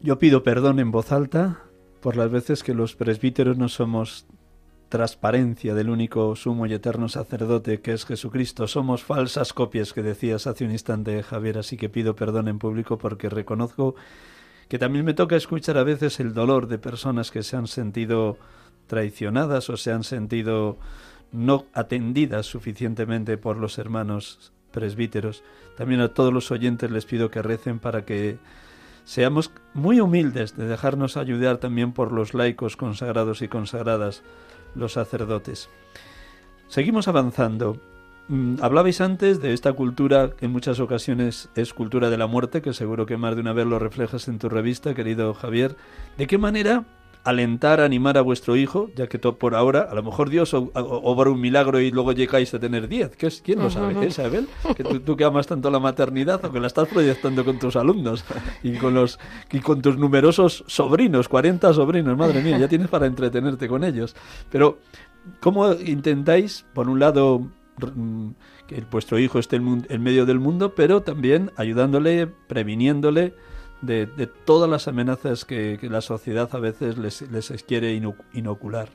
Speaker 3: yo pido perdón en voz alta por las veces que los presbíteros no somos transparencia del único sumo y eterno sacerdote que es Jesucristo. Somos falsas copias que decías hace un instante, Javier, así que pido perdón en público porque reconozco que también me toca escuchar a veces el dolor de personas que se han sentido traicionadas o se han sentido no atendidas suficientemente por los hermanos presbíteros. También a todos los oyentes les pido que recen para que seamos muy humildes de dejarnos ayudar también por los laicos consagrados y consagradas, los sacerdotes. Seguimos avanzando. Mm, hablabais antes de esta cultura que en muchas ocasiones es cultura de la muerte, que seguro que más de una vez lo reflejas en tu revista, querido Javier. ¿De qué manera alentar, animar a vuestro hijo, ya que por ahora, a lo mejor Dios obra un milagro y luego llegáis a tener diez. ¿Quién lo sabe? ¿Eh, Isabel? Que tú, que amas tanto la maternidad o que la estás proyectando con tus alumnos y con, los, y con tus numerosos sobrinos, 40 sobrinos, madre mía, ya tienes para entretenerte con ellos. Pero, ¿cómo intentáis, por un lado, mm, que vuestro hijo esté en medio del mundo, pero también ayudándole, previniéndole? De, todas las amenazas que, la sociedad a veces les, quiere inocular.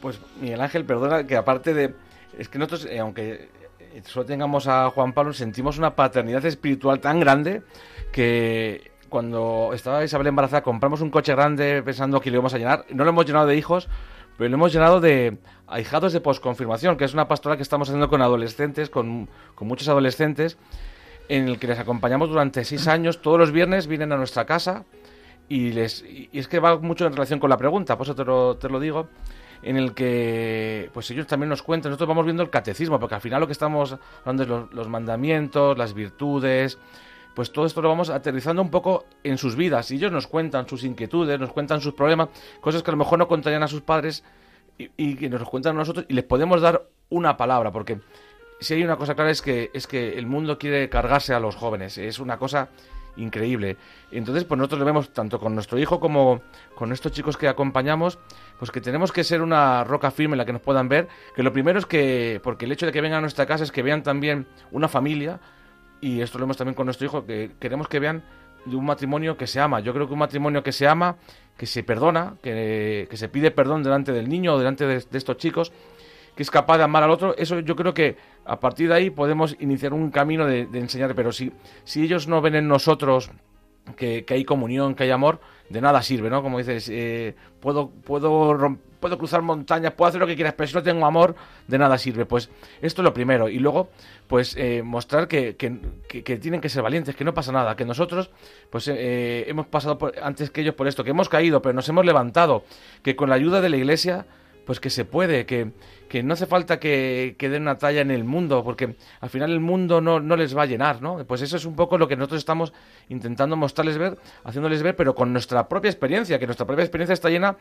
Speaker 4: Pues Miguel Ángel, perdona que aparte de... Es que nosotros, eh, aunque solo tengamos a Juan Pablo, sentimos una paternidad espiritual tan grande que cuando estaba Isabel embarazada compramos un coche grande pensando que lo íbamos a llenar. No lo hemos llenado de hijos, pero lo hemos llenado de ahijados de posconfirmación, que es una pastora que estamos haciendo con adolescentes, con, con muchos adolescentes, en el que les acompañamos durante seis años. Todos los viernes vienen a nuestra casa y, les, y es que va mucho en relación con la pregunta, por eso te lo, te lo digo, en el que pues ellos también nos cuentan, nosotros vamos viendo el catecismo, porque al final lo que estamos hablando es los, los mandamientos, las virtudes, pues todo esto lo vamos aterrizando un poco en sus vidas. Y ellos nos cuentan sus inquietudes, nos cuentan sus problemas, cosas que a lo mejor no contarían a sus padres y, que nos cuentan a nosotros y les podemos dar una palabra, porque si hay una cosa clara es que, es que el mundo quiere cargarse a los jóvenes. Es una cosa increíble. Entonces, pues nosotros lo vemos tanto con nuestro hijo como con estos chicos que acompañamos, pues que tenemos que ser una roca firme en la que nos puedan ver. Que lo primero es que, porque el hecho de que vengan a nuestra casa es que vean también una familia, y esto lo vemos también con nuestro hijo, que queremos que vean de un matrimonio que se ama. Yo creo que un matrimonio que se ama, que se perdona, que, se pide perdón delante del niño o delante de estos chicos, que es capaz de amar al otro, eso yo creo que a partir de ahí podemos iniciar un camino de, enseñar, pero si, si ellos no ven en nosotros que, hay comunión, que hay amor, de nada sirve, ¿no? Como dices, eh, puedo, puedo, puedo cruzar montañas, puedo hacer lo que quieras, pero si no tengo amor, de nada sirve. Pues esto es lo primero. Y luego, pues eh, mostrar que, que, que, tienen que ser valientes, que no pasa nada, que nosotros, pues eh, hemos pasado antes que ellos por esto, que hemos caído, pero nos hemos levantado, que con la ayuda de la iglesia pues que se puede, que, que no hace falta que, que, den una talla en el mundo, porque al final el mundo no, no, les va a llenar, ¿no? Pues eso es un poco lo que nosotros estamos intentando mostrarles ver, haciéndoles ver, pero con nuestra propia experiencia, que nuestra propia experiencia está llena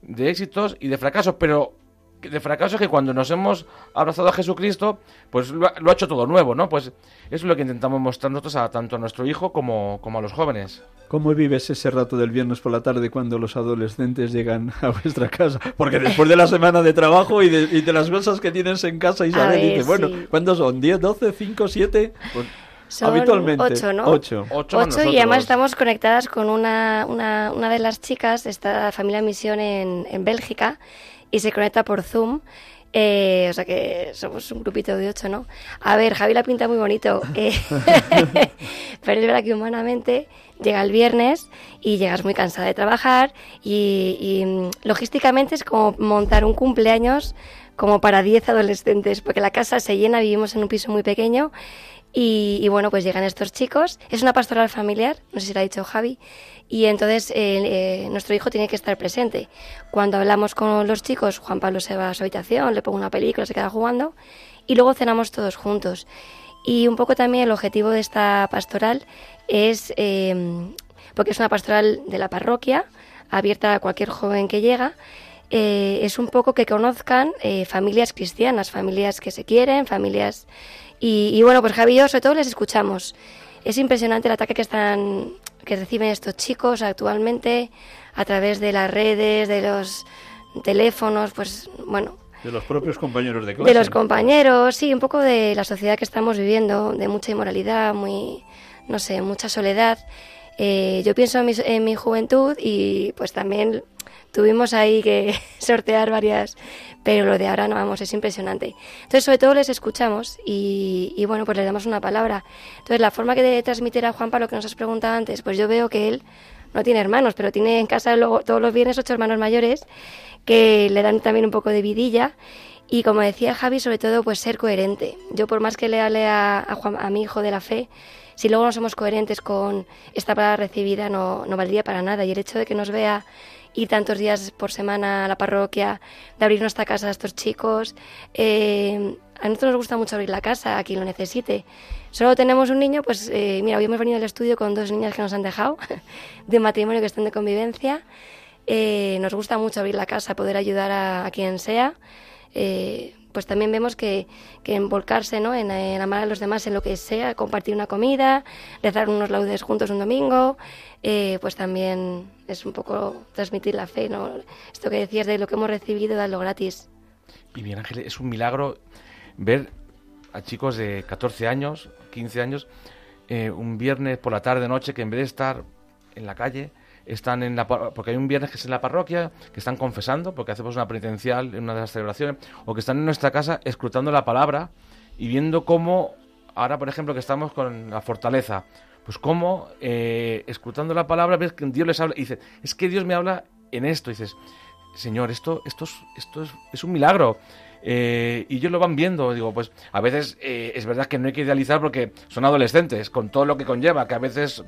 Speaker 4: de éxitos y de fracasos, pero de fracasos que cuando nos hemos abrazado a Jesucristo, pues lo ha, hecho todo nuevo, ¿no? Pues eso es lo que intentamos mostrar nosotros a tanto a nuestro hijo como, como a los jóvenes.
Speaker 3: ¿Cómo vives ese rato del viernes por la tarde cuando los adolescentes llegan a vuestra casa? Porque después de la semana de trabajo y de, las cosas que tienes en casa, Isabel dice, bueno, ¿cuántos son? ¿10, 12, 5, 7? habitualmente.
Speaker 5: 8, ¿no?
Speaker 3: 8.
Speaker 5: 8 y además estamos conectadas con una, una, una de las chicas, esta familia Misión en, en Bélgica, y se conecta por Zoom. Eh, o sea que somos un grupito de ocho, ¿no? A ver, Javi la pinta muy bonito, eh, pero es verdad que humanamente llega el viernes y llegas muy cansada de trabajar y, mm, logísticamente es como montar un cumpleaños como para 10 adolescentes, porque la casa se llena, vivimos en un piso muy pequeño y, bueno, pues llegan estos chicos. Es una pastoral familiar, no sé si lo ha dicho Javi, y entonces eh, eh, nuestro hijo tiene que estar presente. Cuando hablamos con los chicos, Juan Pablo se va a su habitación, le pongo una película, se queda jugando y luego cenamos todos juntos. Y un poco también el objetivo de esta pastoral es, em, porque es una pastoral de la parroquia, abierta a cualquier joven que llega, eh, es un poco que conozcan familias cristianas, familias que se quieren, familias... Y, y bueno, pues Javi y yo sobre todo les escuchamos. Es impresionante el ataque que están que reciben estos chicos actualmente a través de las redes, de los teléfonos, pues bueno.
Speaker 3: De los propios compañeros de clase.
Speaker 5: De los compañeros, sí, un poco de la sociedad que estamos viviendo, de mucha inmoralidad, muy, no sé, mucha soledad. Eh, yo pienso en mi, en mi juventud y pues también tuvimos ahí que sortear varias, pero lo de ahora no vamos, es impresionante. Entonces, sobre todo les escuchamos y, bueno, pues les damos una palabra. Entonces, la forma que de transmitir a Juanpa lo que nos has preguntado antes, pues yo veo que él no tiene hermanos, pero tiene en casa luego, todos los viernes ocho hermanos mayores que le dan también un poco de vidilla. Y como decía Javi, sobre todo, pues ser coherente. Yo por más que le hable a, a, mi hijo de la fe, si luego no somos coherentes con esta palabra recibida, no, no valdría para nada. Y el hecho de que nos vea ir tantos días por semana a la parroquia, de abrir nuestra casa a estos chicos. Eh, a nosotros nos gusta mucho abrir la casa a quien lo necesite. Solo tenemos un niño, pues mira, hoy hemos venido al estudio con dos niñas que nos han dejado, de matrimonio que están de convivencia. eh, nos gusta mucho abrir la casa, poder ayudar a, quien sea. Eh, pues también vemos que, que ¿no? en, amar a los demás en lo que sea, compartir una comida, rezar unos laudes juntos un domingo, eh, pues también es un poco transmitir la fe, ¿no? Esto que decías de lo que hemos recibido, darlo gratis.
Speaker 4: Y bien, Ángel, es un milagro ver a chicos de 14 años, 15 años, eh, un viernes por la tarde, noche, que en vez de estar en la calle, están en la porque hay un viernes que es en la parroquia, que están confesando, porque hacemos una penitencial en una de las celebraciones, o que están en nuestra casa escrutando la palabra y viendo cómo, ahora por ejemplo que estamos con la fortaleza, pues cómo eh, escrutando la palabra ves que Dios les habla y dice, es que Dios me habla en esto, dices, Señor, esto, esto, es, esto es, un milagro. Eh, y ellos lo van viendo, digo, pues a veces eh, es verdad que no hay que idealizar porque son adolescentes, con todo lo que conlleva, que a veces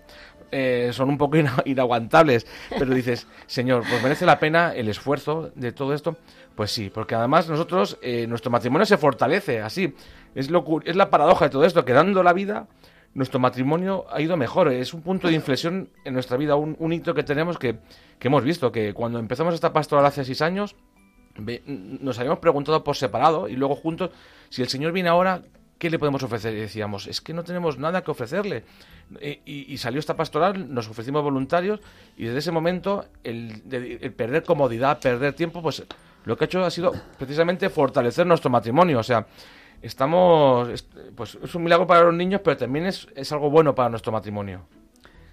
Speaker 4: eh, son un poco inaguantables, pero dices, Señor, pues merece la pena el esfuerzo de todo esto. Pues sí, porque además nosotros, eh, nuestro matrimonio se fortalece así. Es, lo, es la paradoja de todo esto, que dando la vida, nuestro matrimonio ha ido mejor. Es un punto de inflexión en nuestra vida, un, hito que tenemos que, que hemos visto, que cuando empezamos esta pastoral hace seis años, nos habíamos preguntado por separado y luego juntos, si el Señor viene ahora, ¿qué le podemos ofrecer? Y decíamos, es que no tenemos nada que ofrecerle. Eh, y, salió esta pastoral, nos ofrecimos voluntarios y desde ese momento el, perder comodidad, perder tiempo, pues lo que ha hecho ha sido precisamente fortalecer nuestro matrimonio. O sea, estamos, pues es un milagro para los niños, pero también es, es algo bueno para nuestro matrimonio.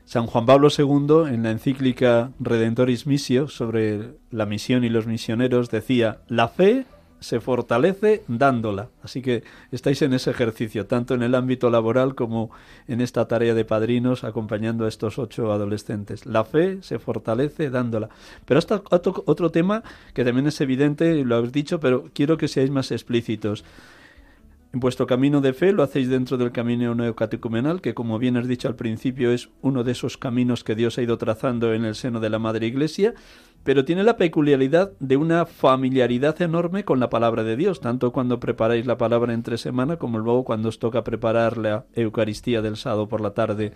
Speaker 3: San Juan Pablo II, en la encíclica Redentoris Missio sobre la misión y los misioneros, decía, la fe se fortalece dándola. Así que estáis en ese ejercicio, tanto en el ámbito laboral como en esta tarea de padrinos acompañando a estos ocho adolescentes. La fe se fortalece dándola. Pero hasta otro tema que también es evidente, lo habéis dicho, pero quiero que seáis más explícitos. En vuestro camino de fe lo hacéis dentro del camino neocatecumenal, que como bien has dicho al principio es uno de esos caminos que Dios ha ido trazando en el seno de la Madre Iglesia, pero tiene la peculiaridad de una familiaridad enorme con la palabra de Dios, tanto cuando preparáis la palabra entre semana como luego cuando os toca preparar la Eucaristía del sábado por la tarde.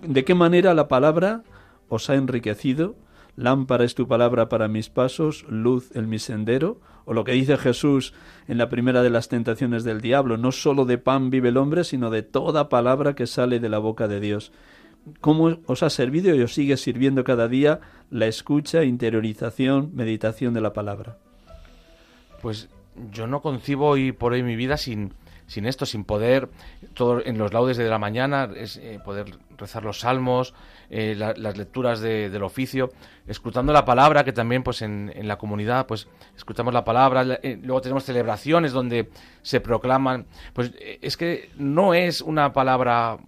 Speaker 3: ¿De qué manera la palabra os ha enriquecido? Lámpara es tu palabra para mis pasos, luz en mi sendero o lo que dice Jesús en la primera de las tentaciones del diablo, no sólo de pan vive el hombre, sino de toda palabra que sale de la boca de Dios. ¿Cómo os ha servido y os sigue sirviendo cada día la escucha, interiorización, meditación de la palabra?
Speaker 4: Pues yo no concibo hoy por hoy mi vida sin, sin esto, sin poder, todo en los laudes de la mañana, es, eh, poder rezar los salmos, eh, las lecturas del oficio, escrutando la palabra, que también pues en, la comunidad pues escuchamos la palabra, eh, luego tenemos celebraciones donde se proclaman, pues es que no es una palabra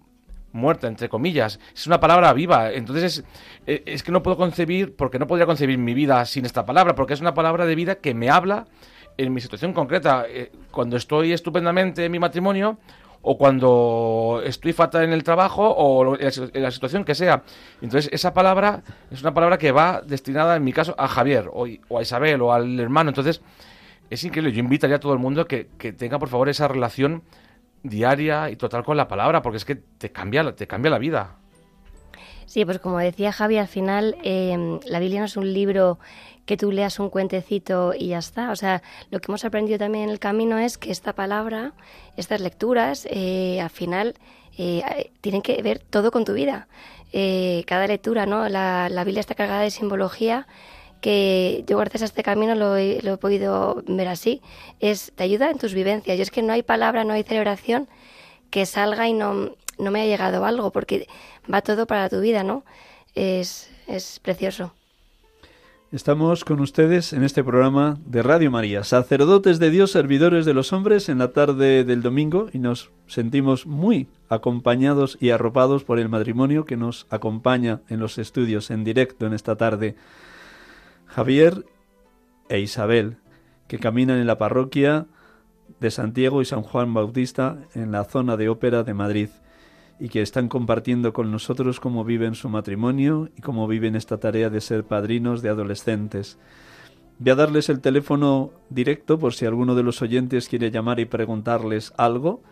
Speaker 4: muerta, entre comillas, es una palabra viva, entonces es, es que no puedo concebir, porque no podría concebir mi vida sin esta palabra, porque es una palabra de vida que me habla en mi situación concreta, eh, cuando estoy estupendamente en mi matrimonio o cuando estoy fatal en el trabajo o en la situación que sea. Entonces, esa palabra es una palabra que va destinada, en mi caso, a Javier o, a Isabel o al hermano. Entonces, es increíble. Yo invitaría a todo el mundo que, que tenga, por favor, esa relación diaria y total con la palabra, porque es que te cambia, te cambia la vida.
Speaker 5: Sí, pues como decía Javi, al final eh, la Biblia no es un libro que tú leas un cuentecito y ya está. O sea, lo que hemos aprendido también en el camino es que esta palabra, estas lecturas, eh, al final eh, tienen que ver todo con tu vida. Eh, cada lectura, ¿no? La, Biblia está cargada de simbología que yo gracias a este camino lo he, lo he, podido ver así. Es, te ayuda en tus vivencias. Y es que no hay palabra, no hay celebración que salga y no, no me ha llegado algo, porque va todo para tu vida, ¿no? Es, es precioso.
Speaker 3: Estamos con ustedes en este programa de Radio María, sacerdotes de Dios, servidores de los hombres, en la tarde del domingo y nos sentimos muy acompañados y arropados por el matrimonio que nos acompaña en los estudios en directo en esta tarde. Javier e Isabel, que caminan en la parroquia de Santiago y San Juan Bautista en la zona de ópera de Madrid y que están compartiendo con nosotros cómo viven su matrimonio y cómo viven esta tarea de ser padrinos de adolescentes. Voy a darles el teléfono directo por si alguno de los oyentes quiere llamar y preguntarles algo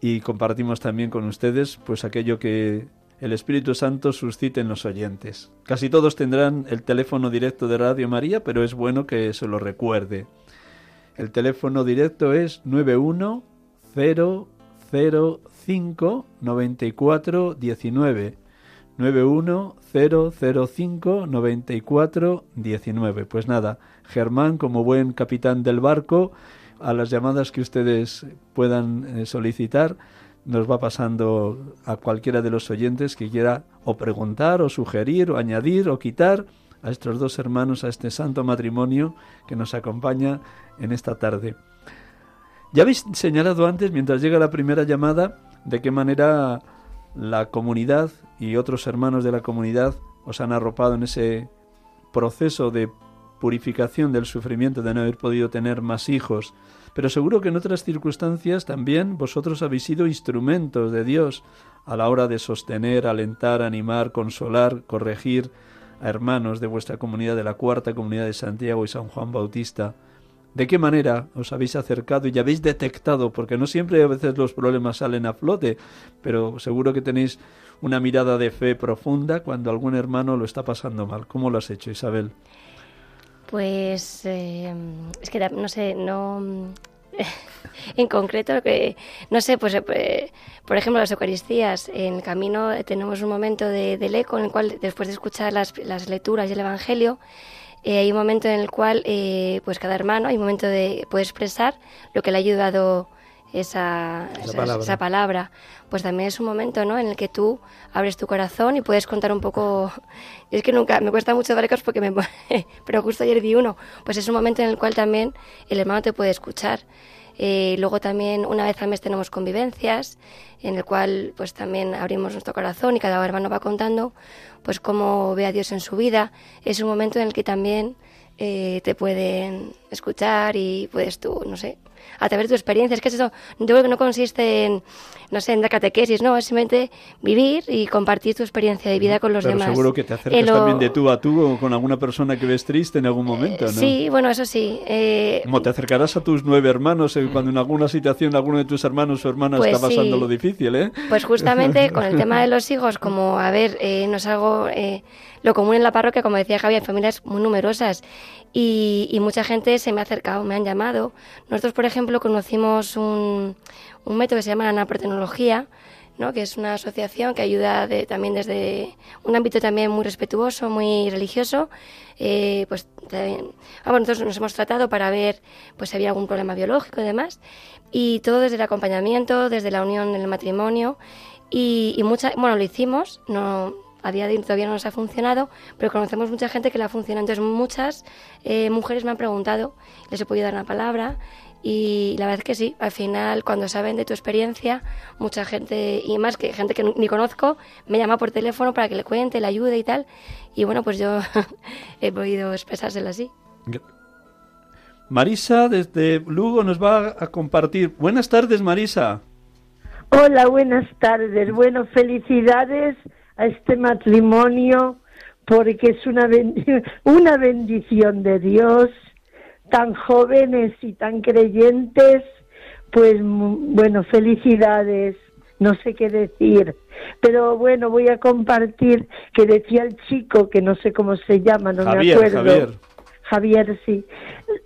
Speaker 3: y compartimos también con ustedes pues aquello que el Espíritu Santo suscite en los oyentes. Casi todos tendrán el teléfono directo de Radio María, pero es bueno que se lo recuerde. El teléfono directo es 91005 9419 91005 9419. Pues nada, Germán, como buen capitán del barco, a las llamadas que ustedes puedan eh, solicitar, nos va pasando a cualquiera de los oyentes que quiera o preguntar o sugerir o añadir o quitar a estos dos hermanos, a este santo matrimonio que nos acompaña en esta tarde. Ya habéis señalado antes, mientras llega la primera llamada, de qué manera la comunidad y otros hermanos de la comunidad os han arropado en ese proceso de purificación del sufrimiento de no haber podido tener más hijos, pero seguro que en otras circunstancias también vosotros habéis sido instrumentos de Dios a la hora de sostener, alentar, animar, consolar, corregir a hermanos de vuestra comunidad, de la cuarta comunidad de Santiago y San Juan Bautista. ¿De qué manera os habéis acercado y habéis detectado? Porque no siempre a veces los problemas salen a flote, pero seguro que tenéis una mirada de fe profunda cuando algún hermano lo está pasando mal. ¿Cómo lo has hecho, Isabel?
Speaker 5: Pues eh, es que no sé, no en concreto que no sé, pues eh, por ejemplo las Eucaristías en el camino tenemos un momento de, del eco en el cual después de escuchar las, las lecturas del Evangelio eh, hay un momento en el cual pues cada hermano hay un momento de puede expresar lo que le ha ayudado esa, esa, palabra. pues también es un momento ¿no? en el que tú abres tu corazón y puedes contar un poco. Es que nunca, me cuesta mucho dar porque me. Pero justo ayer vi uno. Pues es un momento en el cual también el hermano te puede escuchar. Eh, luego también una vez al mes tenemos convivencias en el cual pues también abrimos nuestro corazón y cada hermano va contando pues cómo ve a Dios en su vida. Es un momento en el que también eh, te pueden escuchar y puedes tú, no sé, a través de tu experiencia. Es que eso, yo creo que no consiste en, no sé, en la catequesis, no, es simplemente vivir y compartir tu experiencia de vida con los
Speaker 3: Pero
Speaker 5: demás.
Speaker 3: seguro que te acercas también de tú a tú con alguna persona que ves triste en algún momento, ¿no?
Speaker 5: Sí, bueno, eso sí.
Speaker 3: Eh, Como te acercarás a tus nueve hermanos eh, cuando en alguna situación alguno de tus hermanos o hermanas pues está pasando lo difícil, ¿eh?
Speaker 5: Pues justamente con el tema de los hijos, como, a ver, eh, no es algo eh, lo común en la parroquia, como decía Javier, familias muy numerosas y, mucha gente se me ha acercado, me han llamado. Nosotros, por ejemplo, conocimos un, método que se llama la naprotecnología, ¿no? que es una asociación que ayuda también desde un ámbito también muy respetuoso, muy religioso. Eh, pues ah, nosotros nos hemos tratado para ver pues si había algún problema biológico y demás. Y todo desde el acompañamiento, desde la unión en el matrimonio. Y, y mucha, bueno, lo hicimos, no, a día de hoy todavía no nos ha funcionado, pero conocemos mucha gente que la funciona. Entonces, muchas eh, mujeres me han preguntado, les he podido dar una palabra y la verdad es que sí, al final cuando saben de tu experiencia, mucha gente, y más que gente que ni conozco, me llama por teléfono para que le cuente, le ayude y tal. Y bueno, pues yo he podido expresárselo así.
Speaker 3: Marisa desde Lugo nos va a compartir. Buenas tardes, Marisa.
Speaker 6: Hola, buenas tardes. Bueno, felicidades a este matrimonio porque es una, una bendición de Dios, tan jóvenes y tan creyentes, pues bueno, felicidades, no sé qué decir. Pero bueno, voy a compartir que decía el chico, que no sé cómo se llama, no me acuerdo.
Speaker 3: Javier.
Speaker 6: Javier, sí.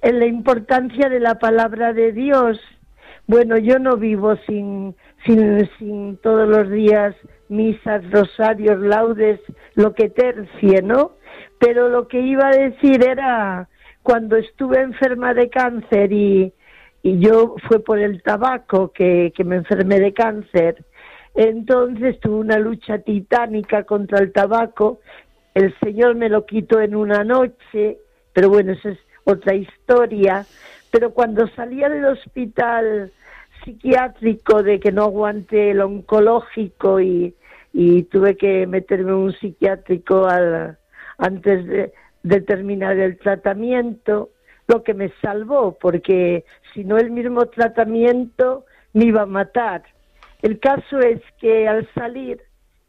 Speaker 6: La importancia de la palabra de Dios. Bueno, yo no vivo sin, sin, sin todos los días misas, rosarios, laudes, lo que tercie, ¿no? Pero lo que iba a decir era cuando estuve enferma de cáncer y, y yo fue por el tabaco que, que me enfermé de cáncer, entonces tuve una lucha titánica contra el tabaco, el Señor me lo quitó en una noche, pero bueno, esa es otra historia, pero cuando salía del hospital psiquiátrico de que no aguante el oncológico y, y tuve que meterme un psiquiátrico antes de, terminar el tratamiento, lo que me salvó, porque si no el mismo tratamiento me iba a matar. El caso es que al salir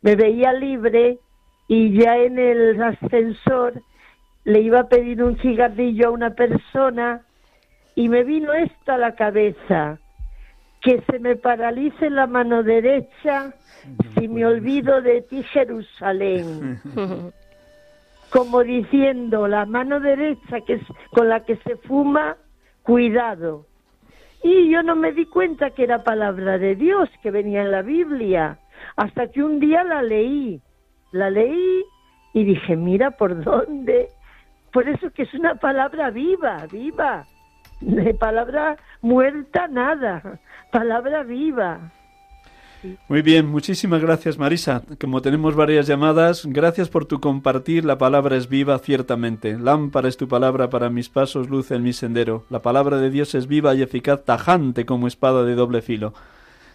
Speaker 6: me veía libre y ya en el ascensor le iba a pedir un cigarrillo a una persona y me vino esto a la cabeza que se me paralice la mano derecha si me olvido de ti, Jerusalén. Como diciendo, la mano derecha que es con la que se fuma, cuidado. Y yo no me di cuenta que era palabra de Dios, que venía en la Biblia, hasta que un día la leí. La leí y dije, mira por dónde. Por eso que es una palabra viva, viva. De palabra muerta nada, palabra viva.
Speaker 3: Muy bien, muchísimas gracias Marisa. Como tenemos varias llamadas, gracias por tu compartir. La palabra es viva ciertamente. Lámpara es tu palabra para mis pasos, luz en mi sendero. La palabra de Dios es viva y eficaz, tajante como espada de doble filo.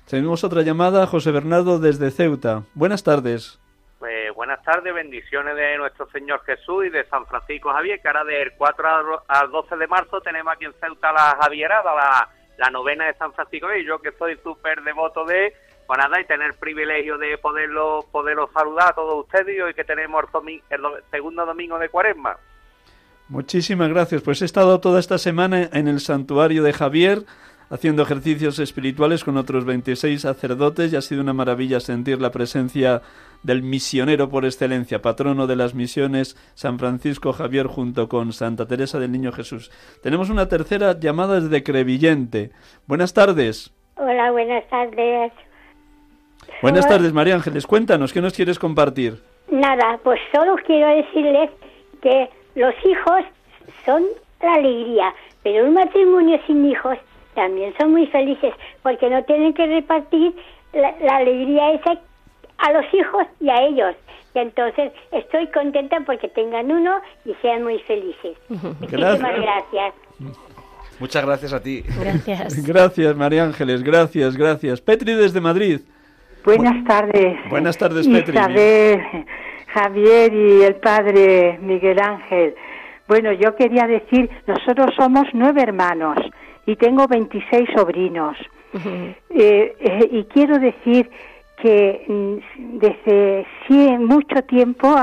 Speaker 3: Tenemos otra llamada, José Bernardo desde Ceuta. Buenas tardes.
Speaker 7: Pues buenas tardes, bendiciones de nuestro Señor Jesús y de San Francisco Javier, que ahora del 4 al 12 de marzo tenemos aquí en Ceuta la Javierada, la, la novena de San Francisco, y yo que soy súper devoto de pues nada, y tener el privilegio de poderlo, poderlo saludar a todos ustedes y hoy que tenemos el, el segundo domingo de cuaresma.
Speaker 3: Muchísimas gracias. Pues he estado toda esta semana en el santuario de Javier haciendo ejercicios espirituales con otros 26 sacerdotes y ha sido una maravilla sentir la presencia del misionero por excelencia, patrono de las misiones, San Francisco Javier junto con Santa Teresa del Niño Jesús. Tenemos una tercera llamada desde Crevillente. Buenas tardes.
Speaker 8: Hola, buenas tardes.
Speaker 3: Buenas tardes, María Ángeles. Cuéntanos, ¿qué nos quieres compartir?
Speaker 8: Nada, pues solo quiero decirles que los hijos son la alegría, pero un matrimonio sin hijos también son muy felices porque no tienen que repartir la, alegría esa a los hijos y a ellos. Y entonces estoy contenta porque tengan uno y sean muy felices. Muchísimas gracias.
Speaker 4: Muchas gracias a ti.
Speaker 5: Gracias.
Speaker 3: Gracias, María Ángeles. Gracias, gracias. Petri desde Madrid.
Speaker 9: Buenas tardes.
Speaker 3: Buenas tardes, Petri.
Speaker 9: Isabel, Javier y el padre Miguel Ángel. Bueno, yo quería decir, nosotros somos nueve hermanos y tengo 26 sobrinos. Eh, eh, y quiero decir que mm, desde mucho tiempo,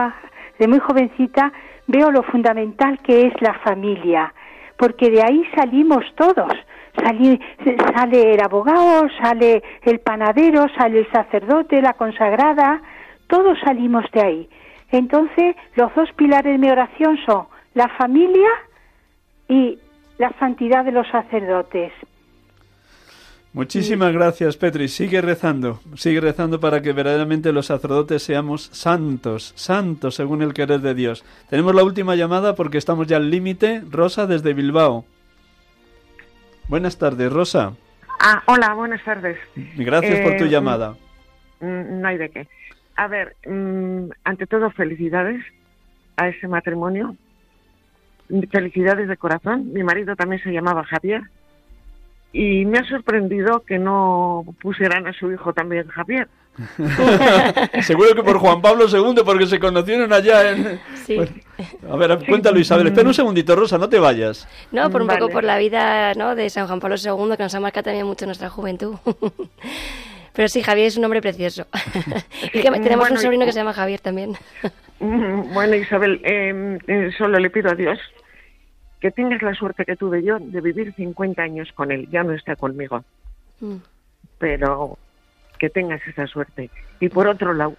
Speaker 9: de muy jovencita, veo lo fundamental que es la familia, porque de ahí salimos todos sale el abogado, sale el panadero, sale el sacerdote, la consagrada, todos salimos de ahí. Entonces, los dos pilares de mi oración son la familia y la santidad de los sacerdotes.
Speaker 3: Muchísimas gracias, Petri. Sigue rezando, sigue rezando para que verdaderamente los sacerdotes seamos santos, santos según el querer de Dios. Tenemos la última llamada porque estamos ya al límite. Rosa desde Bilbao. Buenas tardes, Rosa.
Speaker 10: Ah, hola, buenas tardes.
Speaker 3: Gracias por tu eh, llamada.
Speaker 10: Mm, mm, no hay de qué. A ver, mm, ante todo, felicidades a ese matrimonio. Felicidades de corazón. Mi marido también se llamaba Javier. Y me ha sorprendido que no pusieran a su hijo también Javier.
Speaker 3: Seguro que por Juan Pablo II, porque se conocieron allá en... Sí. a ver, cuéntalo Isabel. Espera un segundito, Rosa, no te vayas.
Speaker 5: No, por un poco por la vida ¿no? de San Juan Pablo II, que nos ha marcado también mucho nuestra juventud. Pero sí, Javier es un hombre precioso. y que tenemos un sobrino que se llama Javier también.
Speaker 10: bueno, Isabel, em, eh, solo le pido a Dios que tengas la suerte que tuve yo de vivir 50 años con él. Ya no está conmigo. Mm. Pero que tengas esa suerte. Y por otro lado,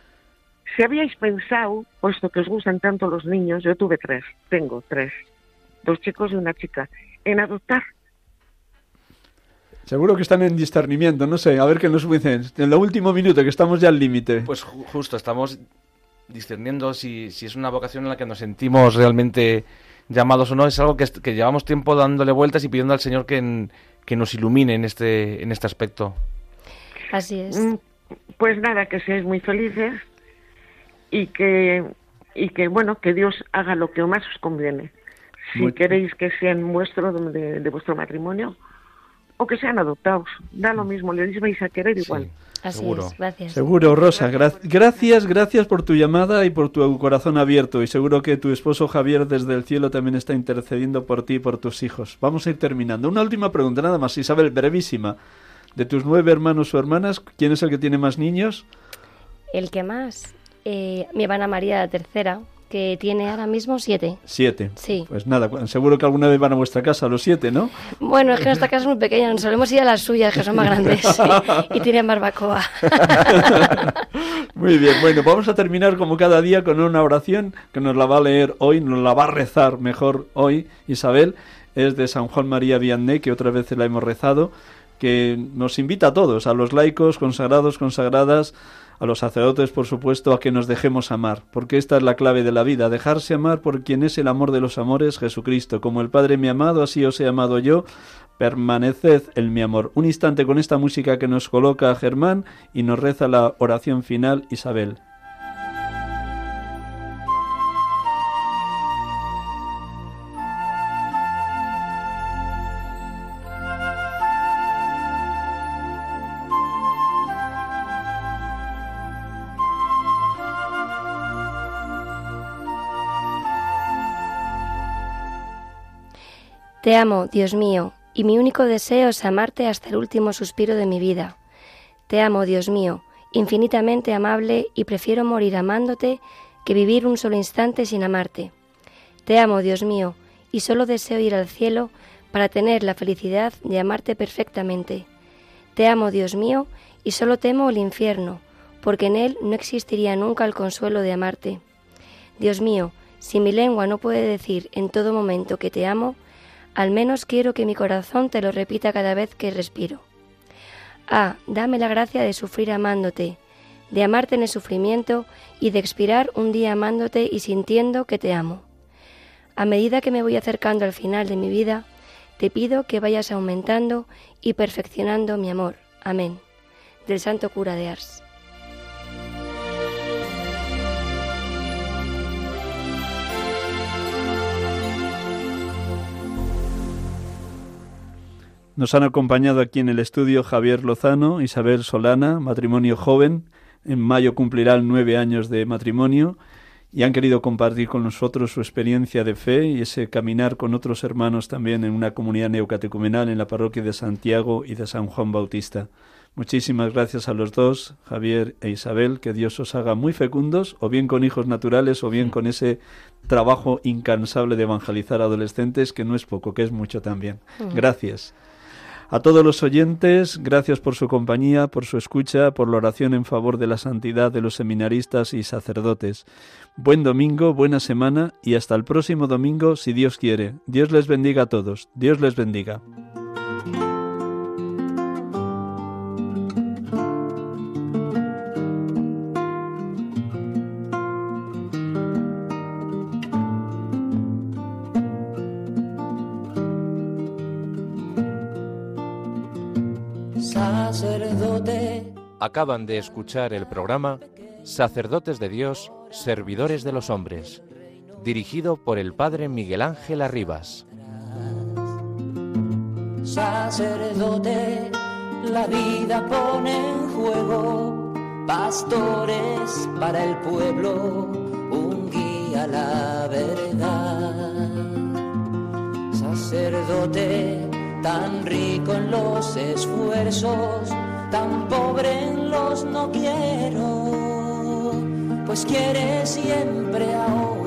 Speaker 10: si habíais pensado, puesto que os gustan tanto los niños, yo tuve tres, tengo tres, dos chicos y una chica, en adoptar.
Speaker 3: Seguro que están en discernimiento, no sé, a ver qué nos dicen. En el último minuto, que estamos ya al límite.
Speaker 4: Pues justo, estamos discerniendo si, si es una vocación en la que nos sentimos realmente llamados o no, es algo que, que llevamos tiempo dándole vueltas y pidiendo al Señor que, que nos ilumine en este, en este aspecto.
Speaker 5: Así es. Mm,
Speaker 10: pues nada, que seáis muy felices y que, y que bueno, que Dios haga lo que más os conviene. Si queréis que sean vuestro, de, vuestro matrimonio, o que sean adoptados. Da lo mismo, le vais a querer igual.
Speaker 5: Así seguro. es, gracias.
Speaker 3: Seguro, Rosa. gracias, gracias por tu llamada y por tu corazón abierto. Y seguro que tu esposo Javier desde el cielo también está intercediendo por ti y por tus hijos. Vamos a ir terminando. Una última pregunta, nada más, Isabel, brevísima. De tus nueve hermanos o hermanas, ¿quién es el que tiene más niños?
Speaker 5: El que más. Eh, mi hermana María, la tercera, que tiene ahora mismo siete.
Speaker 3: Siete.
Speaker 5: Sí.
Speaker 3: Pues nada, seguro que alguna vez van a vuestra casa los siete, ¿no?
Speaker 5: Bueno, es que nuestra casa es muy pequeña, solemos ir a las suyas, que son más grandes y tienen barbacoa.
Speaker 3: muy bien, bueno, vamos a terminar como cada día con una oración que nos la va a leer hoy, nos la va a rezar mejor hoy Isabel. Es de San Juan María Vianney, que otra vez la hemos rezado, que nos invita a todos, a los laicos, consagrados, consagradas, a los sacerdotes, por supuesto, a que nos dejemos amar, porque esta es la clave de la vida, dejarse amar por quien es el amor de los amores, Jesucristo. Como el Padre me ha amado, así os he amado yo, permaneced en mi amor. Un instante con esta música que nos coloca Germán y nos reza la oración final Isabel.
Speaker 5: Te amo, Dios mío, y mi único deseo es amarte hasta el último suspiro de mi vida. Te amo, Dios mío, infinitamente amable, y prefiero morir amándote que vivir un solo instante sin amarte. Te amo, Dios mío, y solo deseo ir al cielo para tener la felicidad de amarte perfectamente. Te amo, Dios mío, y solo temo el infierno, porque en él no existiría nunca el consuelo de amarte. Dios mío, si mi lengua no puede decir en todo momento que te amo, al menos quiero que mi corazón te lo repita cada vez que respiro. Ah, dame la gracia de sufrir amándote, de amarte en el sufrimiento y de expirar un día amándote y sintiendo que te amo. A medida que me voy acercando al final de mi vida, te pido que vayas aumentando y perfeccionando mi amor. Amén. Del Santo Cura de Ars.
Speaker 3: Nos han acompañado aquí en el estudio Javier Lozano, Isabel Solana, matrimonio joven. En mayo cumplirán nueve años de matrimonio y han querido compartir con nosotros su experiencia de fe y ese caminar con otros hermanos también en una comunidad neocatecumenal en la parroquia de Santiago y de San Juan Bautista. Muchísimas gracias a los dos, Javier e Isabel, que Dios os haga muy fecundos, o bien con hijos naturales, o bien con ese trabajo incansable de evangelizar adolescentes, que no es poco, que es mucho también. Gracias. A todos los oyentes, gracias por su compañía, por su escucha, por la oración en favor de la santidad de los seminaristas y sacerdotes. Buen domingo, buena semana y hasta el próximo domingo si Dios quiere. Dios les bendiga a todos. Dios les bendiga.
Speaker 1: Acaban de escuchar el programa Sacerdotes de Dios, Servidores de los Hombres, dirigido por el Padre Miguel Ángel Arribas.
Speaker 2: Sacerdote, la vida pone en juego, pastores para el pueblo, un guía a la verdad. Sacerdote, tan rico en los esfuerzos, tan pobre los no quiero, pues quiere siempre ahora